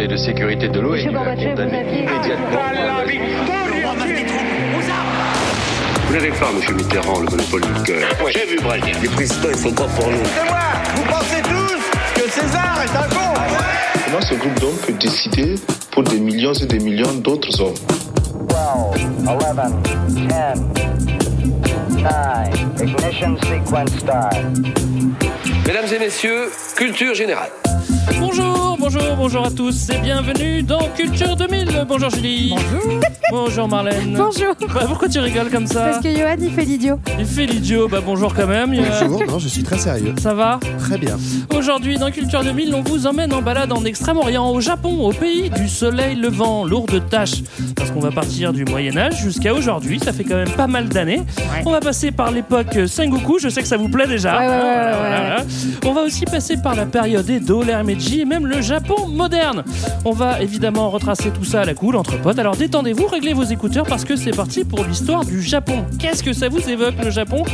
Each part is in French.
Conseil de sécurité de l'ONU a condamné immédiatement. Vous n'avez pas, M. Mitterrand, le monopole du cœur. J'ai vu Brazil. Les présidents, ils sont pas pour nous. C'est moi Vous pensez tous que César est un con Comment ce groupe d'hommes peut décider pour des millions et des millions d'autres hommes 12, 11, 10, 9, ignition sequence start. Mesdames et messieurs, culture générale. Bonjour, bonjour, bonjour à tous et bienvenue dans Culture 2000. Bonjour Julie. Bonjour. Bonjour Marlène. Bonjour. Bah, pourquoi tu rigoles comme ça Parce que Johan, il fait l'idiot. Il fait l'idiot. Bah bonjour quand même. Bonjour, non, je suis très sérieux. Ça va Très bien. Aujourd'hui dans Culture 2000, on vous emmène en balade en Extrême-Orient, au Japon, au pays du soleil levant, lourde tâche. Parce qu'on va partir du Moyen-Âge jusqu'à aujourd'hui, ça fait quand même pas mal d'années. On va passer par l'époque Sengoku, je sais que ça vous plaît déjà. Ouais, ouais, ouais, Voilà, ouais, voilà, voilà. On va aussi passer par la période Edo, l'ère Meiji et même le Japon moderne. On va évidemment retracer tout ça à la cool entre potes. Alors détendez-vous, réglez vos écouteurs parce que c'est parti pour l'histoire du Japon. Qu'est-ce que ça vous évoque le Japon?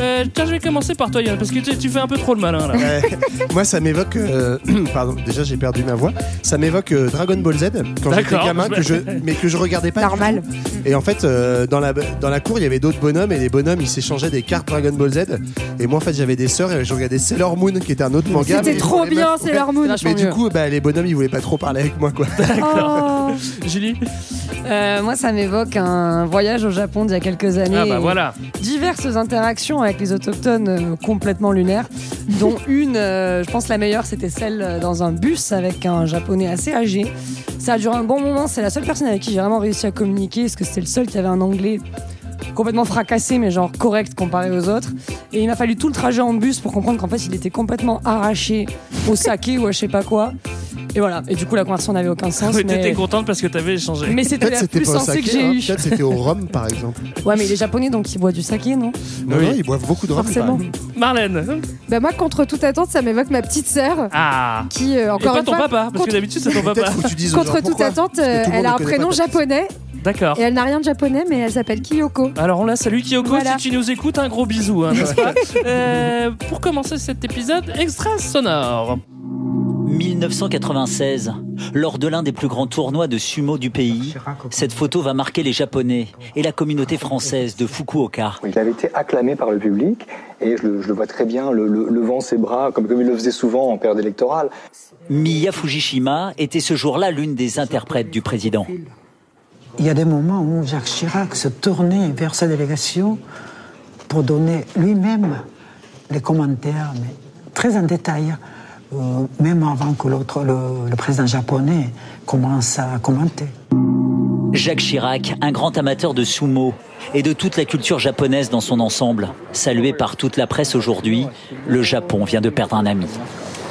Euh, Tiens, je vais commencer par toi Yann, parce que tu, tu fais un peu trop le malin là. Euh, moi, ça m'évoque. euh, pardon, déjà, j'ai perdu ma voix. Ça m'évoque euh, Dragon Ball Z quand j'étais gamin, que je, mais que je regardais pas. Normal. Et en fait, euh, dans, la, dans la cour, il y avait d'autres bonhommes et les bonhommes, ils s'échangeaient des cartes Dragon Ball Z. Et moi, en fait, j'avais des sœurs et je regardais Sailor Moon, qui était un autre manga. C'était trop bien, Sailor Moon. Mais du coup, bah, les bonhommes, ils voulaient pas trop parler avec moi, quoi. Oh. Julie Euh, moi, ça m'évoque un voyage au Japon d'il y a quelques années. Ah bah voilà. Diverses interactions avec les autochtones euh, complètement lunaires, dont une, euh, je pense la meilleure, c'était celle dans un bus avec un japonais assez âgé. Ça a duré un bon moment, c'est la seule personne avec qui j'ai vraiment réussi à communiquer, parce que c'était le seul qui avait un anglais complètement fracassé, mais genre correct comparé aux autres. Et il m'a fallu tout le trajet en bus pour comprendre qu'en fait, il était complètement arraché au saké ou à je sais pas quoi. Et voilà. Et du coup, la conversation n'avait aucun sens. Oui, mais... T'étais contente parce que t'avais échangé. Mais c'était Peut-être la plus sensée que j'ai hein. eue. peut-être c'était au rhum, par exemple. Ouais, mais les Japonais, donc, ils boivent du saké, non? Non, Oui. non, ils boivent beaucoup de rhum. Forcément. Marlène Bah moi, contre toute attente, ça m'évoque ma petite sœur Ah qui, euh, Et encore pas une ton fois, papa, parce que d'habitude c'est ton papa. Contre toute attente, euh, elle a un prénom japonais D'accord. et elle n'a rien de japonais, mais elle s'appelle Kiyoko. Alors on l'a salut Kyoko, Voilà. si tu nous écoutes, un gros bisou, hein, n'est-ce pas Euh, Pour commencer cet épisode, extra sonore. 1996, lors de l'un des plus grands tournois de sumo du pays, cette photo va marquer les Japonais et la communauté française de Fukuoka. Il avait été acclamé par le public et je le, je le vois très bien le- le- levant ses bras comme, comme il le faisait souvent en période électorale. Miya Fujishima était ce jour-là l'une des interprètes du président. Il y a des moments où Jacques Chirac se tournait vers sa délégation pour donner lui-même les commentaires, mais très en détail, euh, même avant que l'autre, le, le président japonais, commence à commenter. Jacques Chirac, un grand amateur de sumo et de toute la culture japonaise dans son ensemble, salué par toute la presse aujourd'hui, le Japon vient de perdre un ami.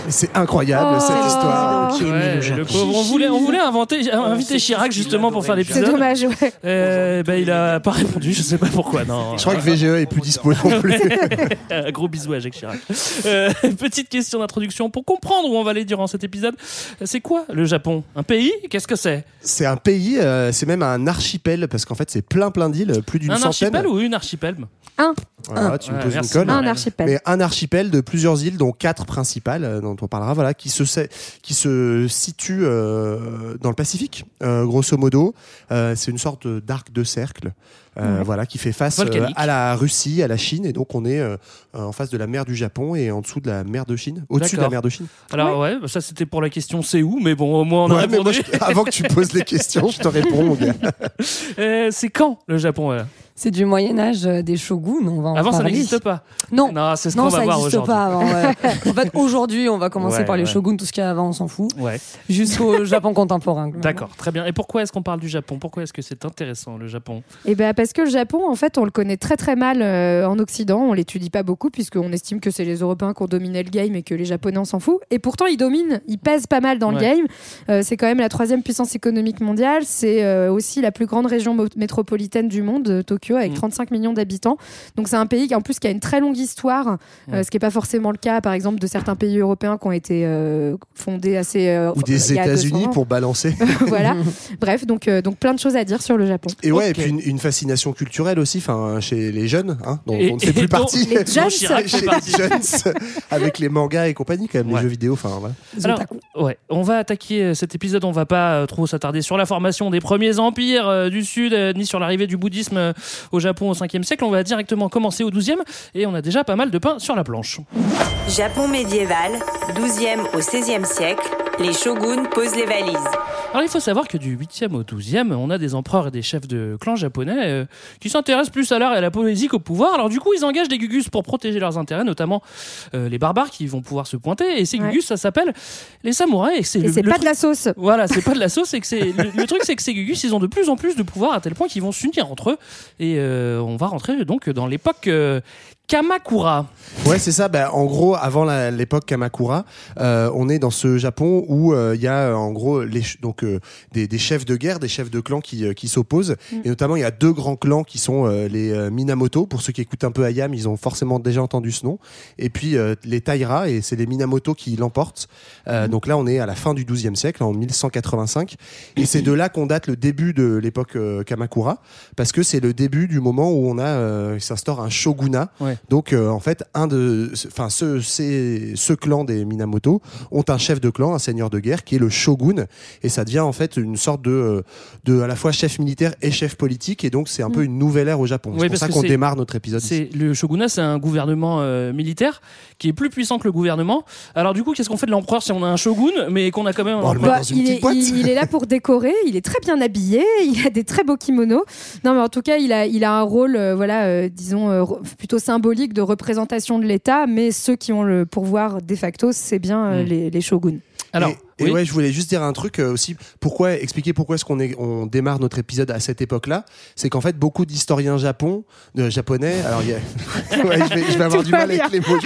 C'est incroyable, cette Oh. histoire. Ouais, le pauvre, on voulait, on voulait inventer, inviter Chirac justement pour faire C'est l'épisode. dommage, ouais. Euh, ben, il a pas répondu, je sais pas pourquoi. Non. Je crois que VGE est plus dispo non plus. Un gros bisou à Jacques Chirac. Euh, petite question d'introduction pour comprendre où on va aller durant cet épisode. C'est quoi le Japon? Un pays? Qu'est-ce que c'est? C'est un pays, euh, c'est même un archipel, parce qu'en fait, c'est plein plein d'îles, plus d'une Un centaine. archipel ou une archipel Un, Voilà, tu me poses merci, une colle. un archipel. Mais un archipel de plusieurs îles, dont quatre principales, euh, dont on parlera, voilà, qui se, situent euh, dans le Pacifique, euh, grosso modo. Euh, c'est une sorte d'arc de cercle, euh, voilà, qui fait face euh, à la Russie, à la Chine, et donc on est euh, en face de la mer du Japon et en dessous de la mer de Chine, au-dessus de la mer de Chine. Alors ouais, ça c'était pour la question c'est où, mais bon au moins on a Ouais, mais moi, répondu. je- avant que tu poses les questions, je te réponds, mon gars. Euh, c'est quand le Japon C'est du Moyen-Âge euh, des shoguns, on va en Avant ça n'existe pas. Non. Non, c'est ce qu'on Non, va ça voir n'existe aujourd'hui. pas avant. ouais. en fait, aujourd'hui, on va commencer Ouais, par les ouais. shoguns, tout ce qu'il y a avant, on s'en fout, Ouais. jusqu'au Japon contemporain. D'accord, très bien. Et pourquoi est-ce qu'on parle du Japon? Pourquoi est-ce que c'est intéressant le Japon? Et ben parce que le Japon, en fait, on le connaît très très mal euh, en Occident. On l'étudie pas beaucoup puisqu'on estime que c'est les Européens qui ont dominé le game et que les Japonais on s'en fout. Et pourtant, ils dominent, ils pèsent pas mal dans le game. Euh, c'est quand même la troisième puissance économique mondiale. C'est euh, aussi la plus grande région métropolitaine du monde, Tokyo avec Mm. 35 millions d'habitants. Donc c'est un pays qui en plus qui a une très longue histoire, euh, Ouais. ce qui n'est pas forcément le cas par exemple de certains pays européens qui ont été euh, fondés assez euh, Ou des il y a 200 États-Unis pour balancer. voilà. Bref, donc donc, euh, donc plein de choses à dire sur le Japon. Et ouais, et puis une, une fascination culturelle aussi, enfin chez les jeunes, hein, dont Et- on ne fait plus partie. Les jeunes, Chirac fait chez partie. les jeunes, avec les mangas et compagnie, quand même, Ouais. les jeux vidéo, enfin Alors, ouais, on va attaquer euh, cet épisode. On va pas euh, trop s'attarder sur la formation des premiers empires euh, du Sud, euh, ni sur l'arrivée du bouddhisme euh, au Japon au 5e siècle. On va directement commencer au 12e et on a déjà pas mal de pain sur la planche. Japon médiéval, 12e au 16e siècle, les shoguns posent les valises. Alors il faut savoir que du 8e au 12e, on a des empereurs et des chefs de clans japonais euh, qui s'intéressent plus à l'art et à la poésie qu'au pouvoir. Alors du coup, ils engagent des gugus pour protéger leurs intérêts, notamment euh, les barbares qui vont pouvoir se pointer. Et ces Ouais. gugus, ça s'appelle les samouraïs. Et c'est Et pas truc- de la sauce. Voilà, c'est pas de la sauce, c'est que c'est le, le truc, c'est que ces gugus, ils ont de plus en plus de pouvoir à tel point qu'ils vont s'unir entre eux. Et euh, on va rentrer donc dans l'époque euh, Kamakura. Ouais, c'est ça. Bah, en gros, avant l'époque Kamakura, euh, on est dans ce Japon où euh, il y a euh, en gros les, donc euh, des, des chefs de guerre, des chefs de clans qui, euh, qui s'opposent. Mm. Et notamment, il y a deux grands clans qui sont euh, les Minamoto. Pour ceux qui écoutent un peu Ayam, ils ont forcément déjà entendu ce nom. Et puis euh, les Taira, et c'est les Minamoto qui l'emportent. Euh, Donc là, on est à la fin du XIIe siècle, en 1185. Et c'est de là qu'on date le début de l'époque Kamakura, parce que c'est le début du moment où on a euh, s'instaure un shogunat. Ouais. Donc euh, en fait, un de, enfin ce, ces- ce clan des Minamoto ont un chef de clan, un seigneur de guerre qui est le shogun, et ça devient en fait une sorte de, euh, de à la fois chef militaire et chef politique, et donc c'est un peu une nouvelle ère au Japon. Oui, c'est pour ça qu'on démarre notre épisode. C'est le shogunat, c'est un gouvernement euh, militaire qui est plus puissant que le gouvernement. Alors du coup, qu'est-ce qu'on fait de l'empereur si on a un shogun, mais qu'on a quand même un Oh, Bah, il, est, il- il est là pour décorer, il est très bien habillé, il a des très beaux kimonos. Non, mais en tout cas, il a, il a un rôle, euh, voilà, euh, disons, euh, plutôt symbolique de représentation de l'État, mais ceux qui ont le pouvoir de facto, c'est bien euh, Mm. les, les shoguns. Alors, et, et oui. ouais, je voulais juste dire un truc euh, aussi. Pourquoi expliquer pourquoi est-ce qu'on est, on démarre notre épisode à cette époque-là C'est qu'en fait, beaucoup d'historiens japon, de japonais. Alors, y a, ouais, je vais, je vais avoir du mal avec les mots.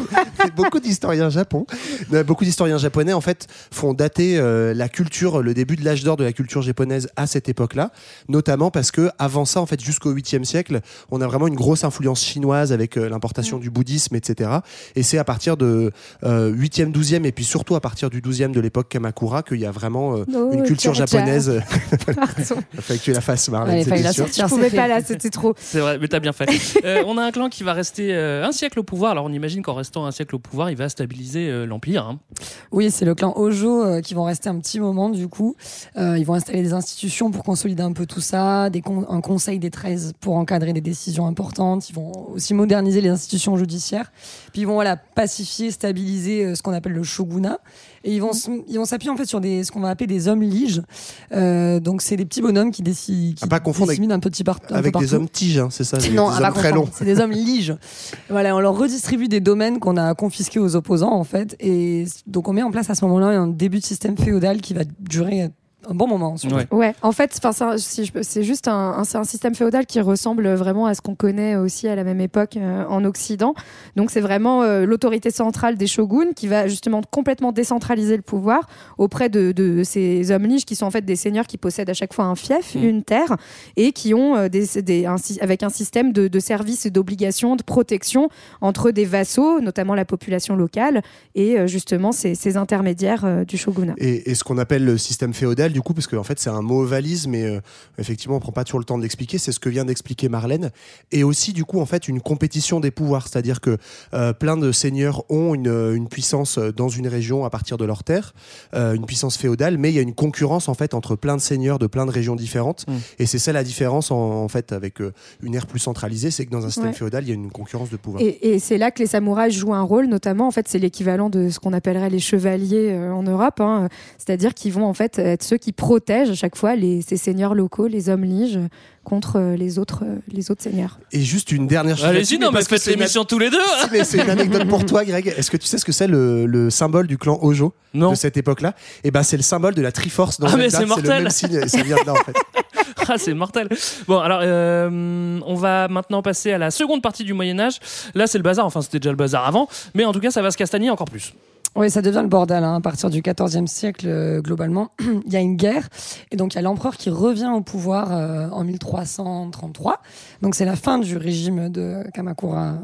beaucoup d'historiens japon, euh, beaucoup d'historiens japonais en fait font dater euh, la culture, le début de l'âge d'or de la culture japonaise à cette époque-là, notamment parce que avant ça, en fait, jusqu'au 8e siècle, on a vraiment une grosse influence chinoise avec euh, Mm. l'importation du bouddhisme, etc. Et c'est à partir de euh, 8e, 12e et puis surtout à partir du 12e de l'époque Kamakura qu'il y a vraiment euh, Oh, une culture japonaise. Pardon. Il fallait que tu la fasses, Marlène. Ouais, il c'est fallait la sortir. Je pouvais pas là, c'était trop. C'est vrai, mais t'as bien fait. Euh, on a un clan qui va rester euh, un siècle au pouvoir. Alors on imagine qu'en restant un siècle au pouvoir, il va stabiliser euh, l'empire. hein. Oui, c'est le clan Ojo euh, qui vont rester un petit moment du coup. Euh, ils vont installer des institutions pour consolider un peu tout ça, des con- un conseil des 13 pour encadrer des décisions importantes. Ils vont aussi moderniser les institutions judiciaires. Puis ils vont voilà, pacifier, stabiliser euh, ce qu'on appelle le shogunat. Et ils vont se- ils vont s'appuyer en fait sur des, ce qu'on va appeler des hommes liges. Euh, donc c'est des petits bonhommes qui, déci- qui À pas confondre avec- disséminent un petit par- un peu Avec des hommes tiges, hein, c'est ça des, Non, des hommes très longs. C'est des hommes liges. Voilà, on leur redistribue des domaines qu'on a confisqués aux opposants, en fait. Et donc, on met en place à ce moment-là un début de système féodal qui va durer un bon moment. Ouais. Ouais, en fait, enfin, c'est si juste un, un- c'est un système féodal qui ressemble vraiment à ce qu'on connaît aussi à la même époque euh, en Occident. Donc, c'est vraiment euh, l'autorité centrale des shoguns qui va justement complètement décentraliser le pouvoir auprès de, de ces hommes liges qui sont en fait des seigneurs qui possèdent à chaque fois un fief, Mm. une terre, et qui ont euh, des, des- un avec un système de, de services et d'obligations, de protection entre des vassaux, notamment la population locale, et euh, justement ces, ces intermédiaires euh, du shogunat. Et, et ce qu'on appelle le système féodal, du coup, parce qu'en fait c'est un mot valise, mais euh, effectivement on prend pas toujours le temps de l'expliquer. C'est ce que vient d'expliquer Marlène. Et aussi du coup en fait une compétition des pouvoirs, c'est-à-dire que euh, plein de seigneurs ont une, une puissance euh, dans une région à partir de leur terre, euh, une puissance féodale, mais il y a une concurrence en fait entre plein de seigneurs de plein de régions différentes. Mm. Et c'est ça la différence en, en fait avec euh, une ère plus centralisée, c'est que dans un système Ouais. féodal il y a une concurrence de pouvoir. Et, et c'est là que les samouraïs jouent un rôle, notamment en fait, c'est l'équivalent de ce qu'on appellerait les chevaliers euh, en Europe, hein. c'est-à-dire qu'ils vont en fait être ceux qui protègent à chaque fois les, ces seigneurs locaux, les hommes liges, contre euh, les autres, euh, les autres seigneurs. Et juste une dernière chose. Allez-y, non, mais parce que faites l'émission tous les deux. Si, mais c'est une anecdote pour toi, Greg. Est-ce que tu sais ce que c'est le, le symbole du clan Ojo Non. de cette époque-là? Et ben, c'est le symbole de la Triforce dans Ah, mais c'est le mortel. même signe, et ça vient de là en fait. Ah, c'est mortel. Bon, alors, euh, on va maintenant passer à la seconde partie du Moyen Âge. Là, c'est le bazar. Enfin, c'était déjà le bazar avant, mais en tout cas, ça va se castagner encore plus. Oui, ça devient le bordel hein, à partir du XIVe siècle euh, globalement. il y a une guerre et donc il y a l'empereur qui revient au pouvoir euh, en 1333. Donc c'est la fin du régime de Kamakura,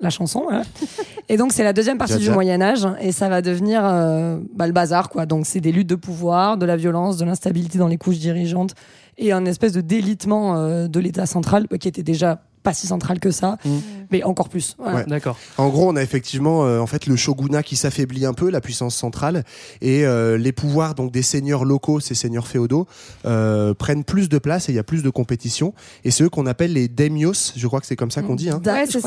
la chanson. et donc c'est la deuxième partie du. Moyen Âge et ça va devenir euh, bah, le bazar quoi. Donc c'est des luttes de pouvoir, de la violence, de l'instabilité dans les couches dirigeantes et un espèce de délitement euh, de l'État central bah, qui était déjà pas si central que ça, mais encore plus. Voilà. Ouais. D'accord. En gros, on a effectivement euh, en fait le shogunat qui s'affaiblit un peu, la puissance centrale, et euh, les pouvoirs donc des seigneurs locaux, ces seigneurs féodaux, euh, prennent plus de place et il y a plus de compétition. Et c'est eux qu'on appelle les daimyos. Je crois que c'est comme ça qu'on dit. Hein. Da- Ouais, c'est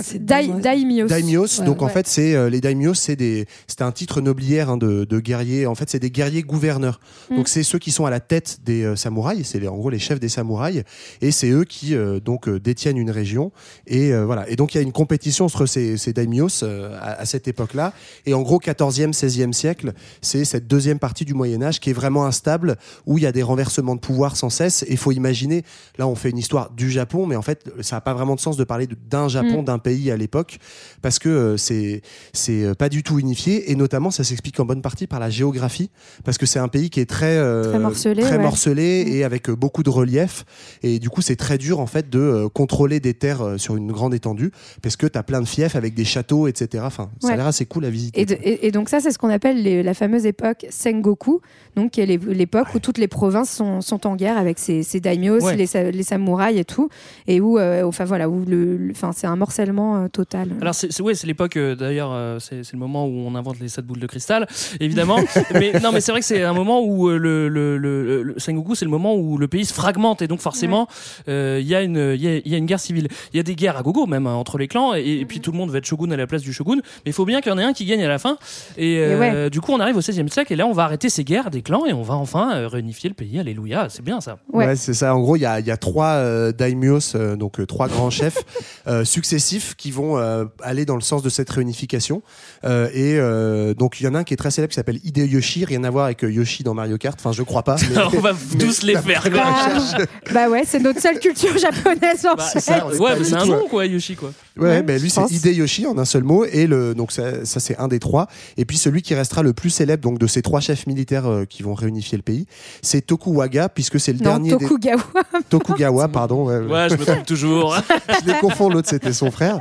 Ouais, donc en fait c'est euh, les daimyos, c'est des, c'est un titre nobiliaire hein, de, de guerriers. En fait, c'est des guerriers gouverneurs. Mm. Donc c'est ceux qui sont à la tête des euh, samouraïs, c'est les- en gros les chefs des samouraïs, et c'est eux qui euh, donc euh, détiennent une région. Et euh, voilà. Et donc il y a une compétition entre ces, ces daimyos euh, à, à cette époque-là. Et en gros 14e, 16e siècle, c'est cette deuxième partie du Moyen Âge qui est vraiment instable, où il y a des renversements de pouvoir sans cesse. Et il faut imaginer, là on fait une histoire du Japon, mais en fait ça n'a pas vraiment de sens de parler d'un Japon, Mm. d'un pays à l'époque, parce que euh, c'est c'est euh, pas du tout unifié. Et notamment ça s'explique en bonne partie par la géographie, parce que c'est un pays qui est très euh, Très morcelé, très ouais. morcelé et avec beaucoup de relief. Et du coup c'est très dur en fait de contrôler des terres euh, sur une grande étendue, parce que tu as plein de fiefs avec des châteaux, etc. Enfin, ça a l'air assez cool à visiter. Et, de- et- et donc ça, c'est ce qu'on appelle les- la fameuse époque Sengoku, donc qui est l'é- l'époque où toutes les provinces sont, sont en guerre avec ces, ces daimyos, Ouais. les, sa- les samouraïs et tout, et où, euh, enfin voilà, où le, le- enfin c'est un morcellement euh, total. Alors c'est c'est- ouais, c'est l'époque euh, d'ailleurs euh, c'est le moment où on invente les sept boules de cristal évidemment mais non mais c'est vrai que c'est un moment où euh, le, le, le, le Sengoku c'est le moment où le pays se fragmente et donc forcément il y a une il y a, il y a une guerre civile il y a des guerres à gogo même hein, entre les clans et, et puis tout le monde va être shogun à la place du shogun mais il faut bien qu'il y en ait un qui gagne à la fin et, euh, ouais. du coup on arrive au 16e siècle et là on va arrêter ces guerres des clans et on va enfin euh, réunifier le pays alléluia c'est bien ça Ouais. Ouais, c'est ça. En gros, il y a, il y a trois euh, daimyos, euh, donc euh, trois grands chefs euh, successifs qui vont euh, aller dans le sens de cette réunification. Euh, et euh, donc, il y en a un qui est très célèbre qui s'appelle Hideyoshi, rien à voir avec Yoshi dans Mario Kart. Enfin, je crois pas. mais- on va mais tous les faire Ah, recherches- bah ouais, c'est notre seule culture japonaise en Bah, fait. ça, on est ouais pas mais du c'est un tout, quoi Yoshi quoi Ouais, Ouais, ben lui c'est. Hideyoshi en un seul mot et le donc ça, ça, c'est un des trois et puis celui qui restera le plus célèbre donc de ces trois chefs militaires euh, qui vont réunifier le pays c'est Tokugawa puisque c'est le Non, dernier des- Tokugawa. Tokugawa pardon ouais, ouais. ouais je me trompe toujours je les confonds l'autre c'était son frère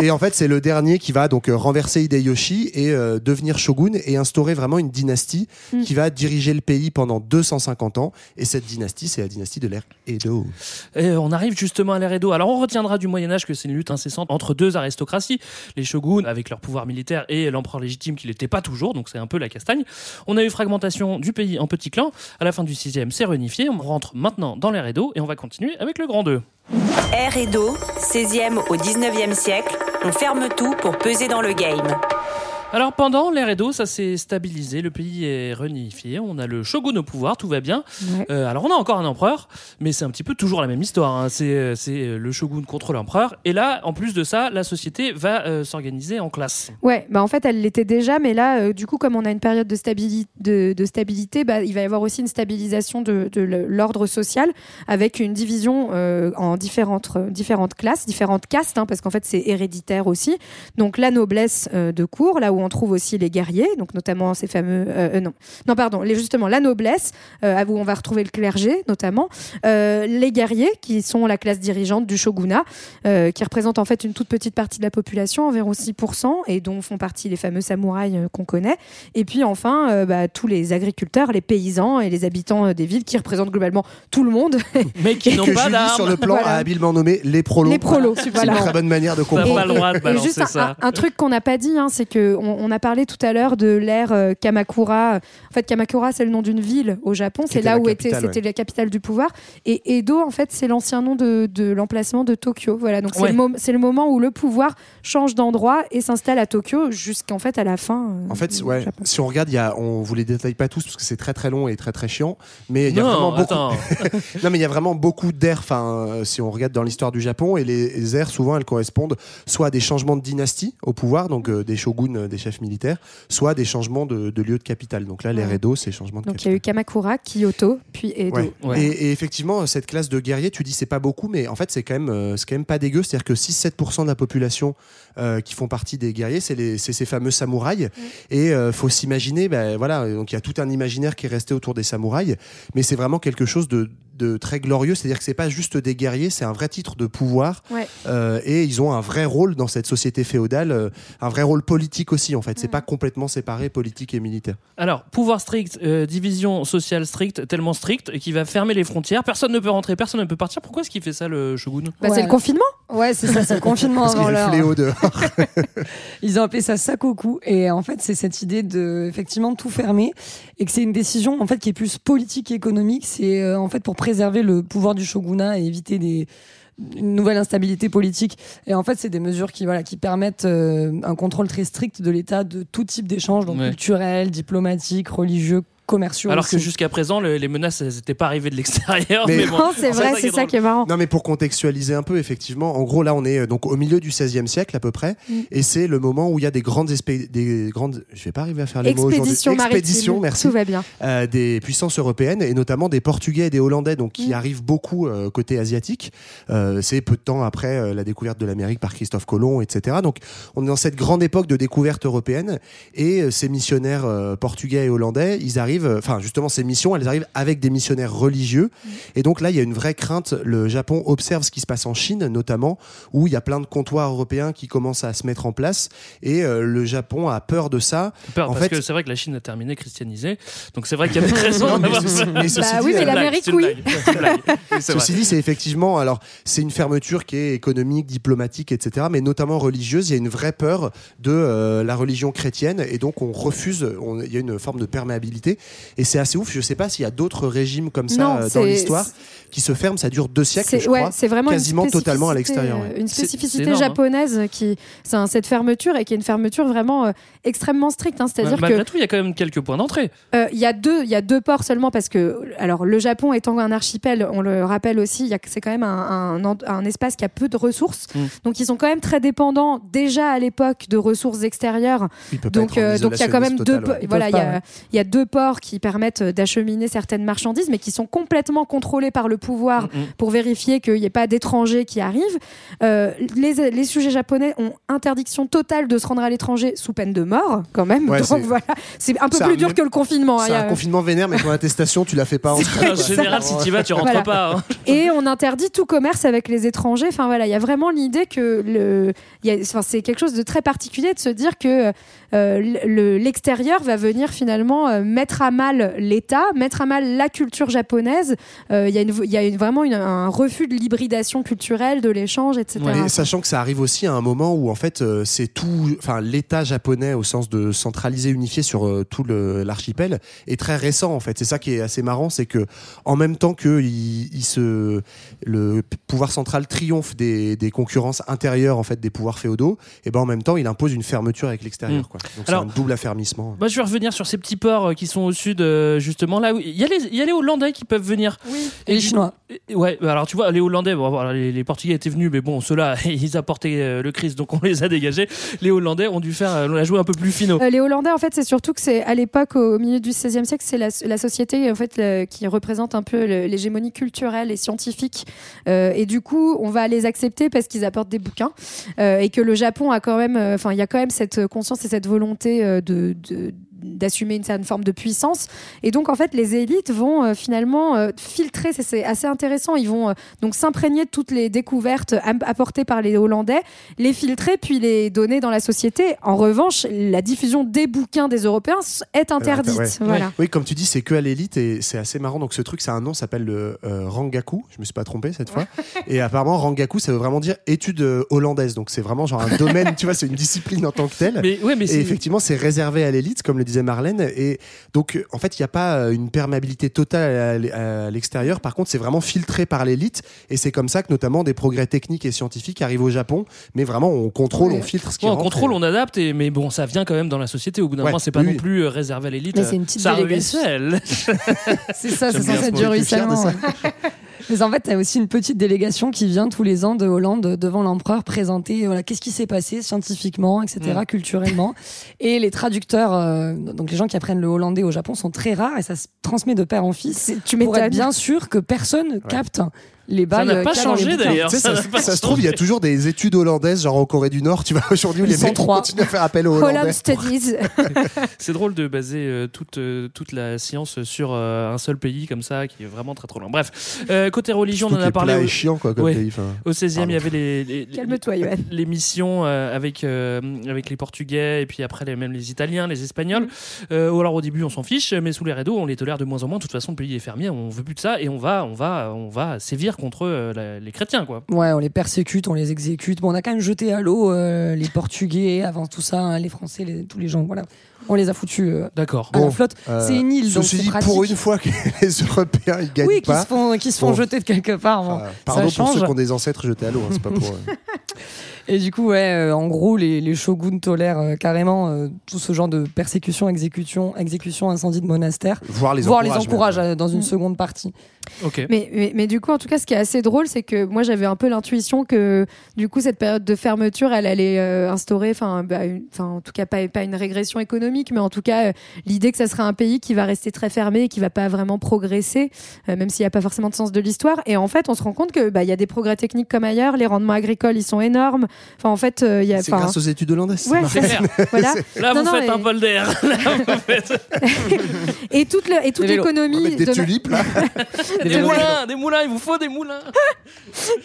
et en fait c'est le dernier qui va donc euh, renverser Hideyoshi et euh, devenir shogun et instaurer vraiment une dynastie Mm. qui va diriger le pays pendant 250 ans et cette dynastie c'est la dynastie de l'ère Edo Et on arrive justement à l'ère Edo. Alors on retiendra du Moyen Âge que c'est une lutte incessante entre deux aristocraties, les shoguns avec leur pouvoir militaire et l'empereur légitime qui l'était pas toujours, donc c'est un peu la castagne. On a eu fragmentation du pays en petits clans. À la fin du 6e, c'est réunifié. On rentre maintenant dans l'ère Edo et on va continuer avec le Grand 2. Ère Edo, 16e au 19e siècle, on ferme tout pour peser dans le game. Alors pendant l'ère Edo, ça s'est stabilisé, le pays est réunifié, on a le shogun au pouvoir, tout va bien. Ouais. Euh, alors on a encore un empereur, mais c'est un petit peu toujours la même histoire. hein. C'est euh, c'est, euh, le shogun contre l'empereur. Et là, en plus de ça, la société va euh, s'organiser en classe. Ouais, bah en fait, elle l'était déjà, mais là, euh, du coup, comme on a une période de, stabili- de, de stabilité, bah, il va y avoir aussi une stabilisation de, l'ordre social avec une division en différentes, différentes classes, différentes castes, hein, parce qu'en fait, c'est héréditaire aussi. Donc, la noblesse de cour, là où on trouve aussi les guerriers, donc notamment ces fameux. euh, euh, non. non, pardon, les, justement, la noblesse, euh, où on va retrouver le clergé, notamment. Euh, les guerriers, qui sont la classe dirigeante du shogunat, euh, qui représente en fait une toute petite partie de la population, environ 6%, et dont font partie les fameux samouraïs euh, qu'on connaît. Et puis enfin, euh, bah, tous les agriculteurs, les paysans et les habitants euh, des villes qui représentent globalement tout le monde. Mais qui n'ont que pas d'armes. sur le plan Voilà. a habilement nommé les prolos Les prolos, c'est voilà. une très bonne manière de comprendre Et juste un, ça. un- un truc qu'on n'a pas dit, hein, c'est que on, on a parlé tout à l'heure de l'ère euh, Kamakura. En fait, Kamakura, c'est le nom d'une ville au Japon. C'est là où était, c'était la capitale du pouvoir. Et Edo, en fait, c'est l'ancien nom de, de l'emplacement de Tokyo. Voilà. Donc c'est Ouais. le, mom- c'est le moment où le pouvoir change d'endroit et s'installe à Tokyo jusqu'en fait à la fin. euh, En fait, du ouais, Japon. si on regarde, il y a, on vous les détaille pas tous parce que c'est très très long et très très chiant, mais il y a Non, vraiment beaucoup. non, mais il y a vraiment beaucoup d'ères. Enfin, euh, si on regarde dans l'histoire du Japon, et les, les ères souvent elles correspondent soit à des changements de dynastie au pouvoir, donc euh, des shoguns, des, chefs militaires, soit des changements de, de lieu de capitale. Donc là, les Ouais. Edo, c'est changement de Donc il capitale. y a eu Kamakura, Kyoto, puis Edo. Ouais. Et, et effectivement, cette classe de guerriers, tu dis c'est pas beaucoup, mais en fait c'est quand même, euh, quand même pas dégueu. C'est-à-dire que 6-7% de la population euh, qui font partie des guerriers, c'est les- c'est ces fameux samouraïs. Et euh, faut s'imaginer, ben voilà, donc il y a tout un imaginaire qui est resté autour des samouraïs, mais c'est vraiment quelque chose de, de très glorieux. C'est-à-dire que c'est pas juste des guerriers, c'est un vrai titre de pouvoir. Ouais. Euh, et ils ont un vrai rôle dans cette société féodale, euh, un vrai rôle politique aussi en fait. C'est pas complètement séparé politique et militaire. Alors, pouvoir strict, euh, division sociale stricte, tellement stricte, qui va fermer les frontières. Personne ne peut rentrer, personne ne peut partir. Pourquoi est-ce qu'il fait ça, le shogun? Bah, C'est le confinement Ouais, c'est ça, c'est le confinement Parce qu'il y avant a le l'heure. fléau dehors. Ils ont appelé ça sakoku et en fait c'est cette idée de effectivement tout fermer et que c'est une décision en fait qui est plus politique et économique. C'est euh, en fait pour préserver le pouvoir du shogunat et éviter des une nouvelle instabilité politique. Et en fait, c'est des mesures qui, voilà, qui permettent euh, un contrôle très strict de l'État de tout type d'échanges, donc Ouais. culturels, diplomatiques, religieux, commerciaux. Alors que aussi. jusqu'à présent, le- les menaces, elles n'étaient pas arrivées de l'extérieur. Mais- Mais, bon, Non, c'est vrai, c'est ça qui est marrant. Non, mais pour contextualiser un peu, effectivement, en gros, là, on est euh, donc au milieu du XVIe siècle à peu près, Mm. et c'est le moment où il y a des grandes, des grandes, je vais pas arriver à faire les mots aujourd'hui, expéditions, merci, Tout va bien. euh, des puissances européennes et notamment des Portugais et des Hollandais, donc qui Mm. arrivent beaucoup euh, côté asiatique. Euh, c'est peu de temps après euh, la découverte de l'Amérique par Christophe Colomb, etc. Donc, on est dans cette grande époque de découverte européenne, et euh, ces missionnaires euh, portugais et hollandais, ils arrivent, euh, enfin justement ces missions, elles arrivent avec des missionnaires religieux. Et donc là, il y a une vraie crainte. Le Japon observe ce qui se passe en Chine, notamment, où il y a plein de comptoirs européens qui commencent à se mettre en place. Et euh, le Japon a peur de ça. Peur, en parce fait, que c'est vrai que la Chine a terminé christianisée. Donc c'est vrai qu'il y avait raison Non, mais d'avoir ceci- mais Bah dit, oui, mais euh, l'Amérique, C'est une oui. Ceci dit, c'est effectivement, alors c'est une fermeture qui est économique, diplomatique, etc., mais notamment religieuse. Il y a une vraie peur de euh, la religion chrétienne et donc on refuse. on- Il y a une forme de perméabilité et c'est assez ouf. Je sais pas s'il y a d'autres régimes comme ça Non, euh, dans l'histoire qui se ferment. Ça dure deux siècles, C'est je ouais, crois, c'est vraiment quasiment totalement à l'extérieur. ouais. Une spécificité énorme, hein. japonaise qui, c'est cette fermeture et qui est une fermeture vraiment euh, extrêmement stricte. hein. C'est-à-dire que tout, il y a quand même quelques points d'entrée. euh, il y a deux, il y a deux ports seulement parce que, alors le Japon étant un archipel, on le rappelle aussi, c'est quand même un, un, un espace qui a peu de ressources. Mm. Donc ils sont quand même très dépendants déjà à l'époque de ressources extérieures. Il peut pas Donc, euh, donc il y a quand même deux, ouais. Voilà, il y, a, ouais. il y a deux ports qui permettent d'acheminer certaines marchandises, mais qui sont complètement contrôlés par le pouvoir Mm, mm. pour vérifier qu'il n'y ait pas d'étrangers qui arrivent. Euh, les, les sujets japonais ont interdiction totale de se rendre à l'étranger sous peine de mort, quand même. Ouais, donc c'est- voilà, c'est un peu plus un- dur que le confinement. hein. C'est Il y un a- confinement vénère, mais ton attestation, tu la fais pas en En général, si tu vas, tu rentres Voilà. pas. hein. Et on interdit tout commerce avec les étrangers. Enfin voilà, il y a vraiment l'idée que le, il y a- enfin, c'est quelque chose de très particulier de se dire que euh, l'extérieur va venir finalement euh, mettre à mal l'État, mettre à mal la culture japonaise. Euh, Il y a, une, il y a une- vraiment une- un refus de l'hybridation culturelle, de l'échange, etc. Et sachant que ça arrive aussi à un moment où en fait euh, c'est tout, enfin l'État japonais au sens de centralisé, unifié sur euh, tout l'archipel est très récent en fait. C'est ça qui est assez marrant, c'est que en même temps que il, il se, le pouvoir central triomphe des, des concurrences intérieures en fait des pouvoirs féodaux, et ben en même temps il impose une fermeture avec l'extérieur. Mm. Quoi. Donc Alors- c'est un double affermissement. Moi, je vais revenir sur ces petits ports euh, qui sont au sud, euh, justement. Là, il y, a les, il y a les Hollandais qui peuvent venir. Et les Chinois. Ouais, bah alors tu vois, les Hollandais, bon, voilà, les, les Portugais étaient venus, mais bon, ceux-là, ils apportaient euh, le Christ, donc on les a dégagés. Les Hollandais ont dû faire, on a joué un peu plus finaux. Euh, les Hollandais, en fait, c'est surtout que c'est à l'époque, au milieu du XVIe siècle, c'est la, la société en fait le- qui représente un peu le- l'hégémonie culturelle et scientifique. Euh, et du coup, on va les accepter parce qu'ils apportent des bouquins Euh, et que le Japon a quand même, euh, enfin, il y a quand même cette conscience et cette volonté euh, de, de- d'assumer une certaine forme de puissance et donc en fait les élites vont euh, finalement euh, filtrer c'est- assez intéressant ils vont euh, donc s'imprégner de toutes les découvertes apportées par les Hollandais les filtrer puis les donner dans la société en revanche la diffusion des bouquins des Européens est interdite Ouais. voilà Oui, comme tu dis, c'est que à l'élite et c'est assez marrant. Donc ce truc, c'est un nom, ça s'appelle le euh, Rangaku. Je me suis pas trompé cette fois. et apparemment, Rangaku, ça veut vraiment dire étude hollandaise. Donc c'est vraiment genre un domaine, tu vois, c'est une discipline en tant que telle. Mais, ouais, mais et effectivement, c'est réservé à l'élite, comme le disait Marlène. Et donc, en fait, il n'y a pas euh, une perméabilité totale à l'extérieur. Par contre, c'est vraiment filtré par l'élite. Et c'est comme ça que, notamment, des progrès techniques et scientifiques arrivent au Japon. Mais vraiment, on contrôle, on filtre ce qui Ouais, on rentre. contrôle, Et- on adapte, et, mais bon, ça vient quand même dans la société. Au bout d'un Ouais, moment, c'est pas oui, non plus euh, réservé à l'élite. Mais c'est une petite ça délégation. C'est ça, c'est censé ce être du ruissellement. ouais. Mais en fait, t'as aussi une petite délégation qui vient tous les ans de Hollande devant l'empereur présenter voilà, qu'est-ce qui s'est passé scientifiquement, etc., Mm. culturellement. Et les traducteurs, euh, donc les gens qui apprennent le hollandais au Japon, sont très rares et ça se transmet de père en fils. Tu pour être bien sûr que personne capte les balles. n'a pas qu'il y a dans les changé, d'ailleurs. Ça ça, n'a pas ça se trouve, il y a toujours des études hollandaises, genre en Corée du Nord. Tu vois, aujourd'hui, les mecs continuent à faire appel aux Hollandais. Studies. C'est drôle de baser euh, toute, euh, toute la science sur euh, un seul pays comme ça, qui est vraiment très trop loin. Bref, euh, côté religion, on en a parlé. est au- chiant, quoi, comme Ouais. pays. Au 16e, Pardon. il y avait les, les, les- missions euh, avec, euh, avec les Portugais et puis après les, même les Italiens, les Espagnols. Euh, ou alors au début on s'en fiche, mais sous les rideaux on les tolère de moins en moins. De toute façon le pays est fermé, on veut plus de ça et on va, on va, on va sévir contre euh, la- les chrétiens quoi. Ouais, on les persécute, on les exécute. Bon, on a quand même jeté à l'eau euh, les Portugais, avant tout ça, hein, les Français, les- tous les gens. Voilà, on les a foutus euh, D'accord. à la Bon, flotte. euh, c'est une île, donc Ceci c'est dit, pratique. pour une fois que les Européens ils gagnent oui, qui pas. se font, qui se font Bon. jeter de quelque part. bon, Enfin, ça pardon pour change. ceux qui ont des ancêtres jetés à l'eau, hein, c'est pas pour. Et du coup, ouais, euh, en gros, les, les shoguns tolèrent euh, carrément euh, tout ce genre de persécution, exécution, exécution, incendie de monastère, Voire les voire les encourage, euh, dans une Mm. seconde partie. Mais, mais, mais du coup, en tout cas, ce qui est assez drôle, c'est que moi, j'avais un peu l'intuition que, du coup, cette période de fermeture, elle allait euh, instaurer, enfin, bah, enfin, en tout cas, pas, pas une régression économique, mais en tout cas, euh, l'idée que ça serait un pays qui va rester très fermé et qui va pas vraiment progresser, euh, même s'il n'y a pas forcément de sens de l'histoire. Et en fait, on se rend compte que, bah, il y a des progrès techniques comme ailleurs, les rendements agricoles, ils sont énormes. Enfin, en fait, euh, il y a, C'est grâce aux études hollandaises. Ouais, marche. C'est clair. voilà. Là Non, vous non, faites et- un bol d'air. Là, vous faites Et toute, le- et toute l'économie des de, tulipes là. des moulins, des moulins. Il vous faut des moulins.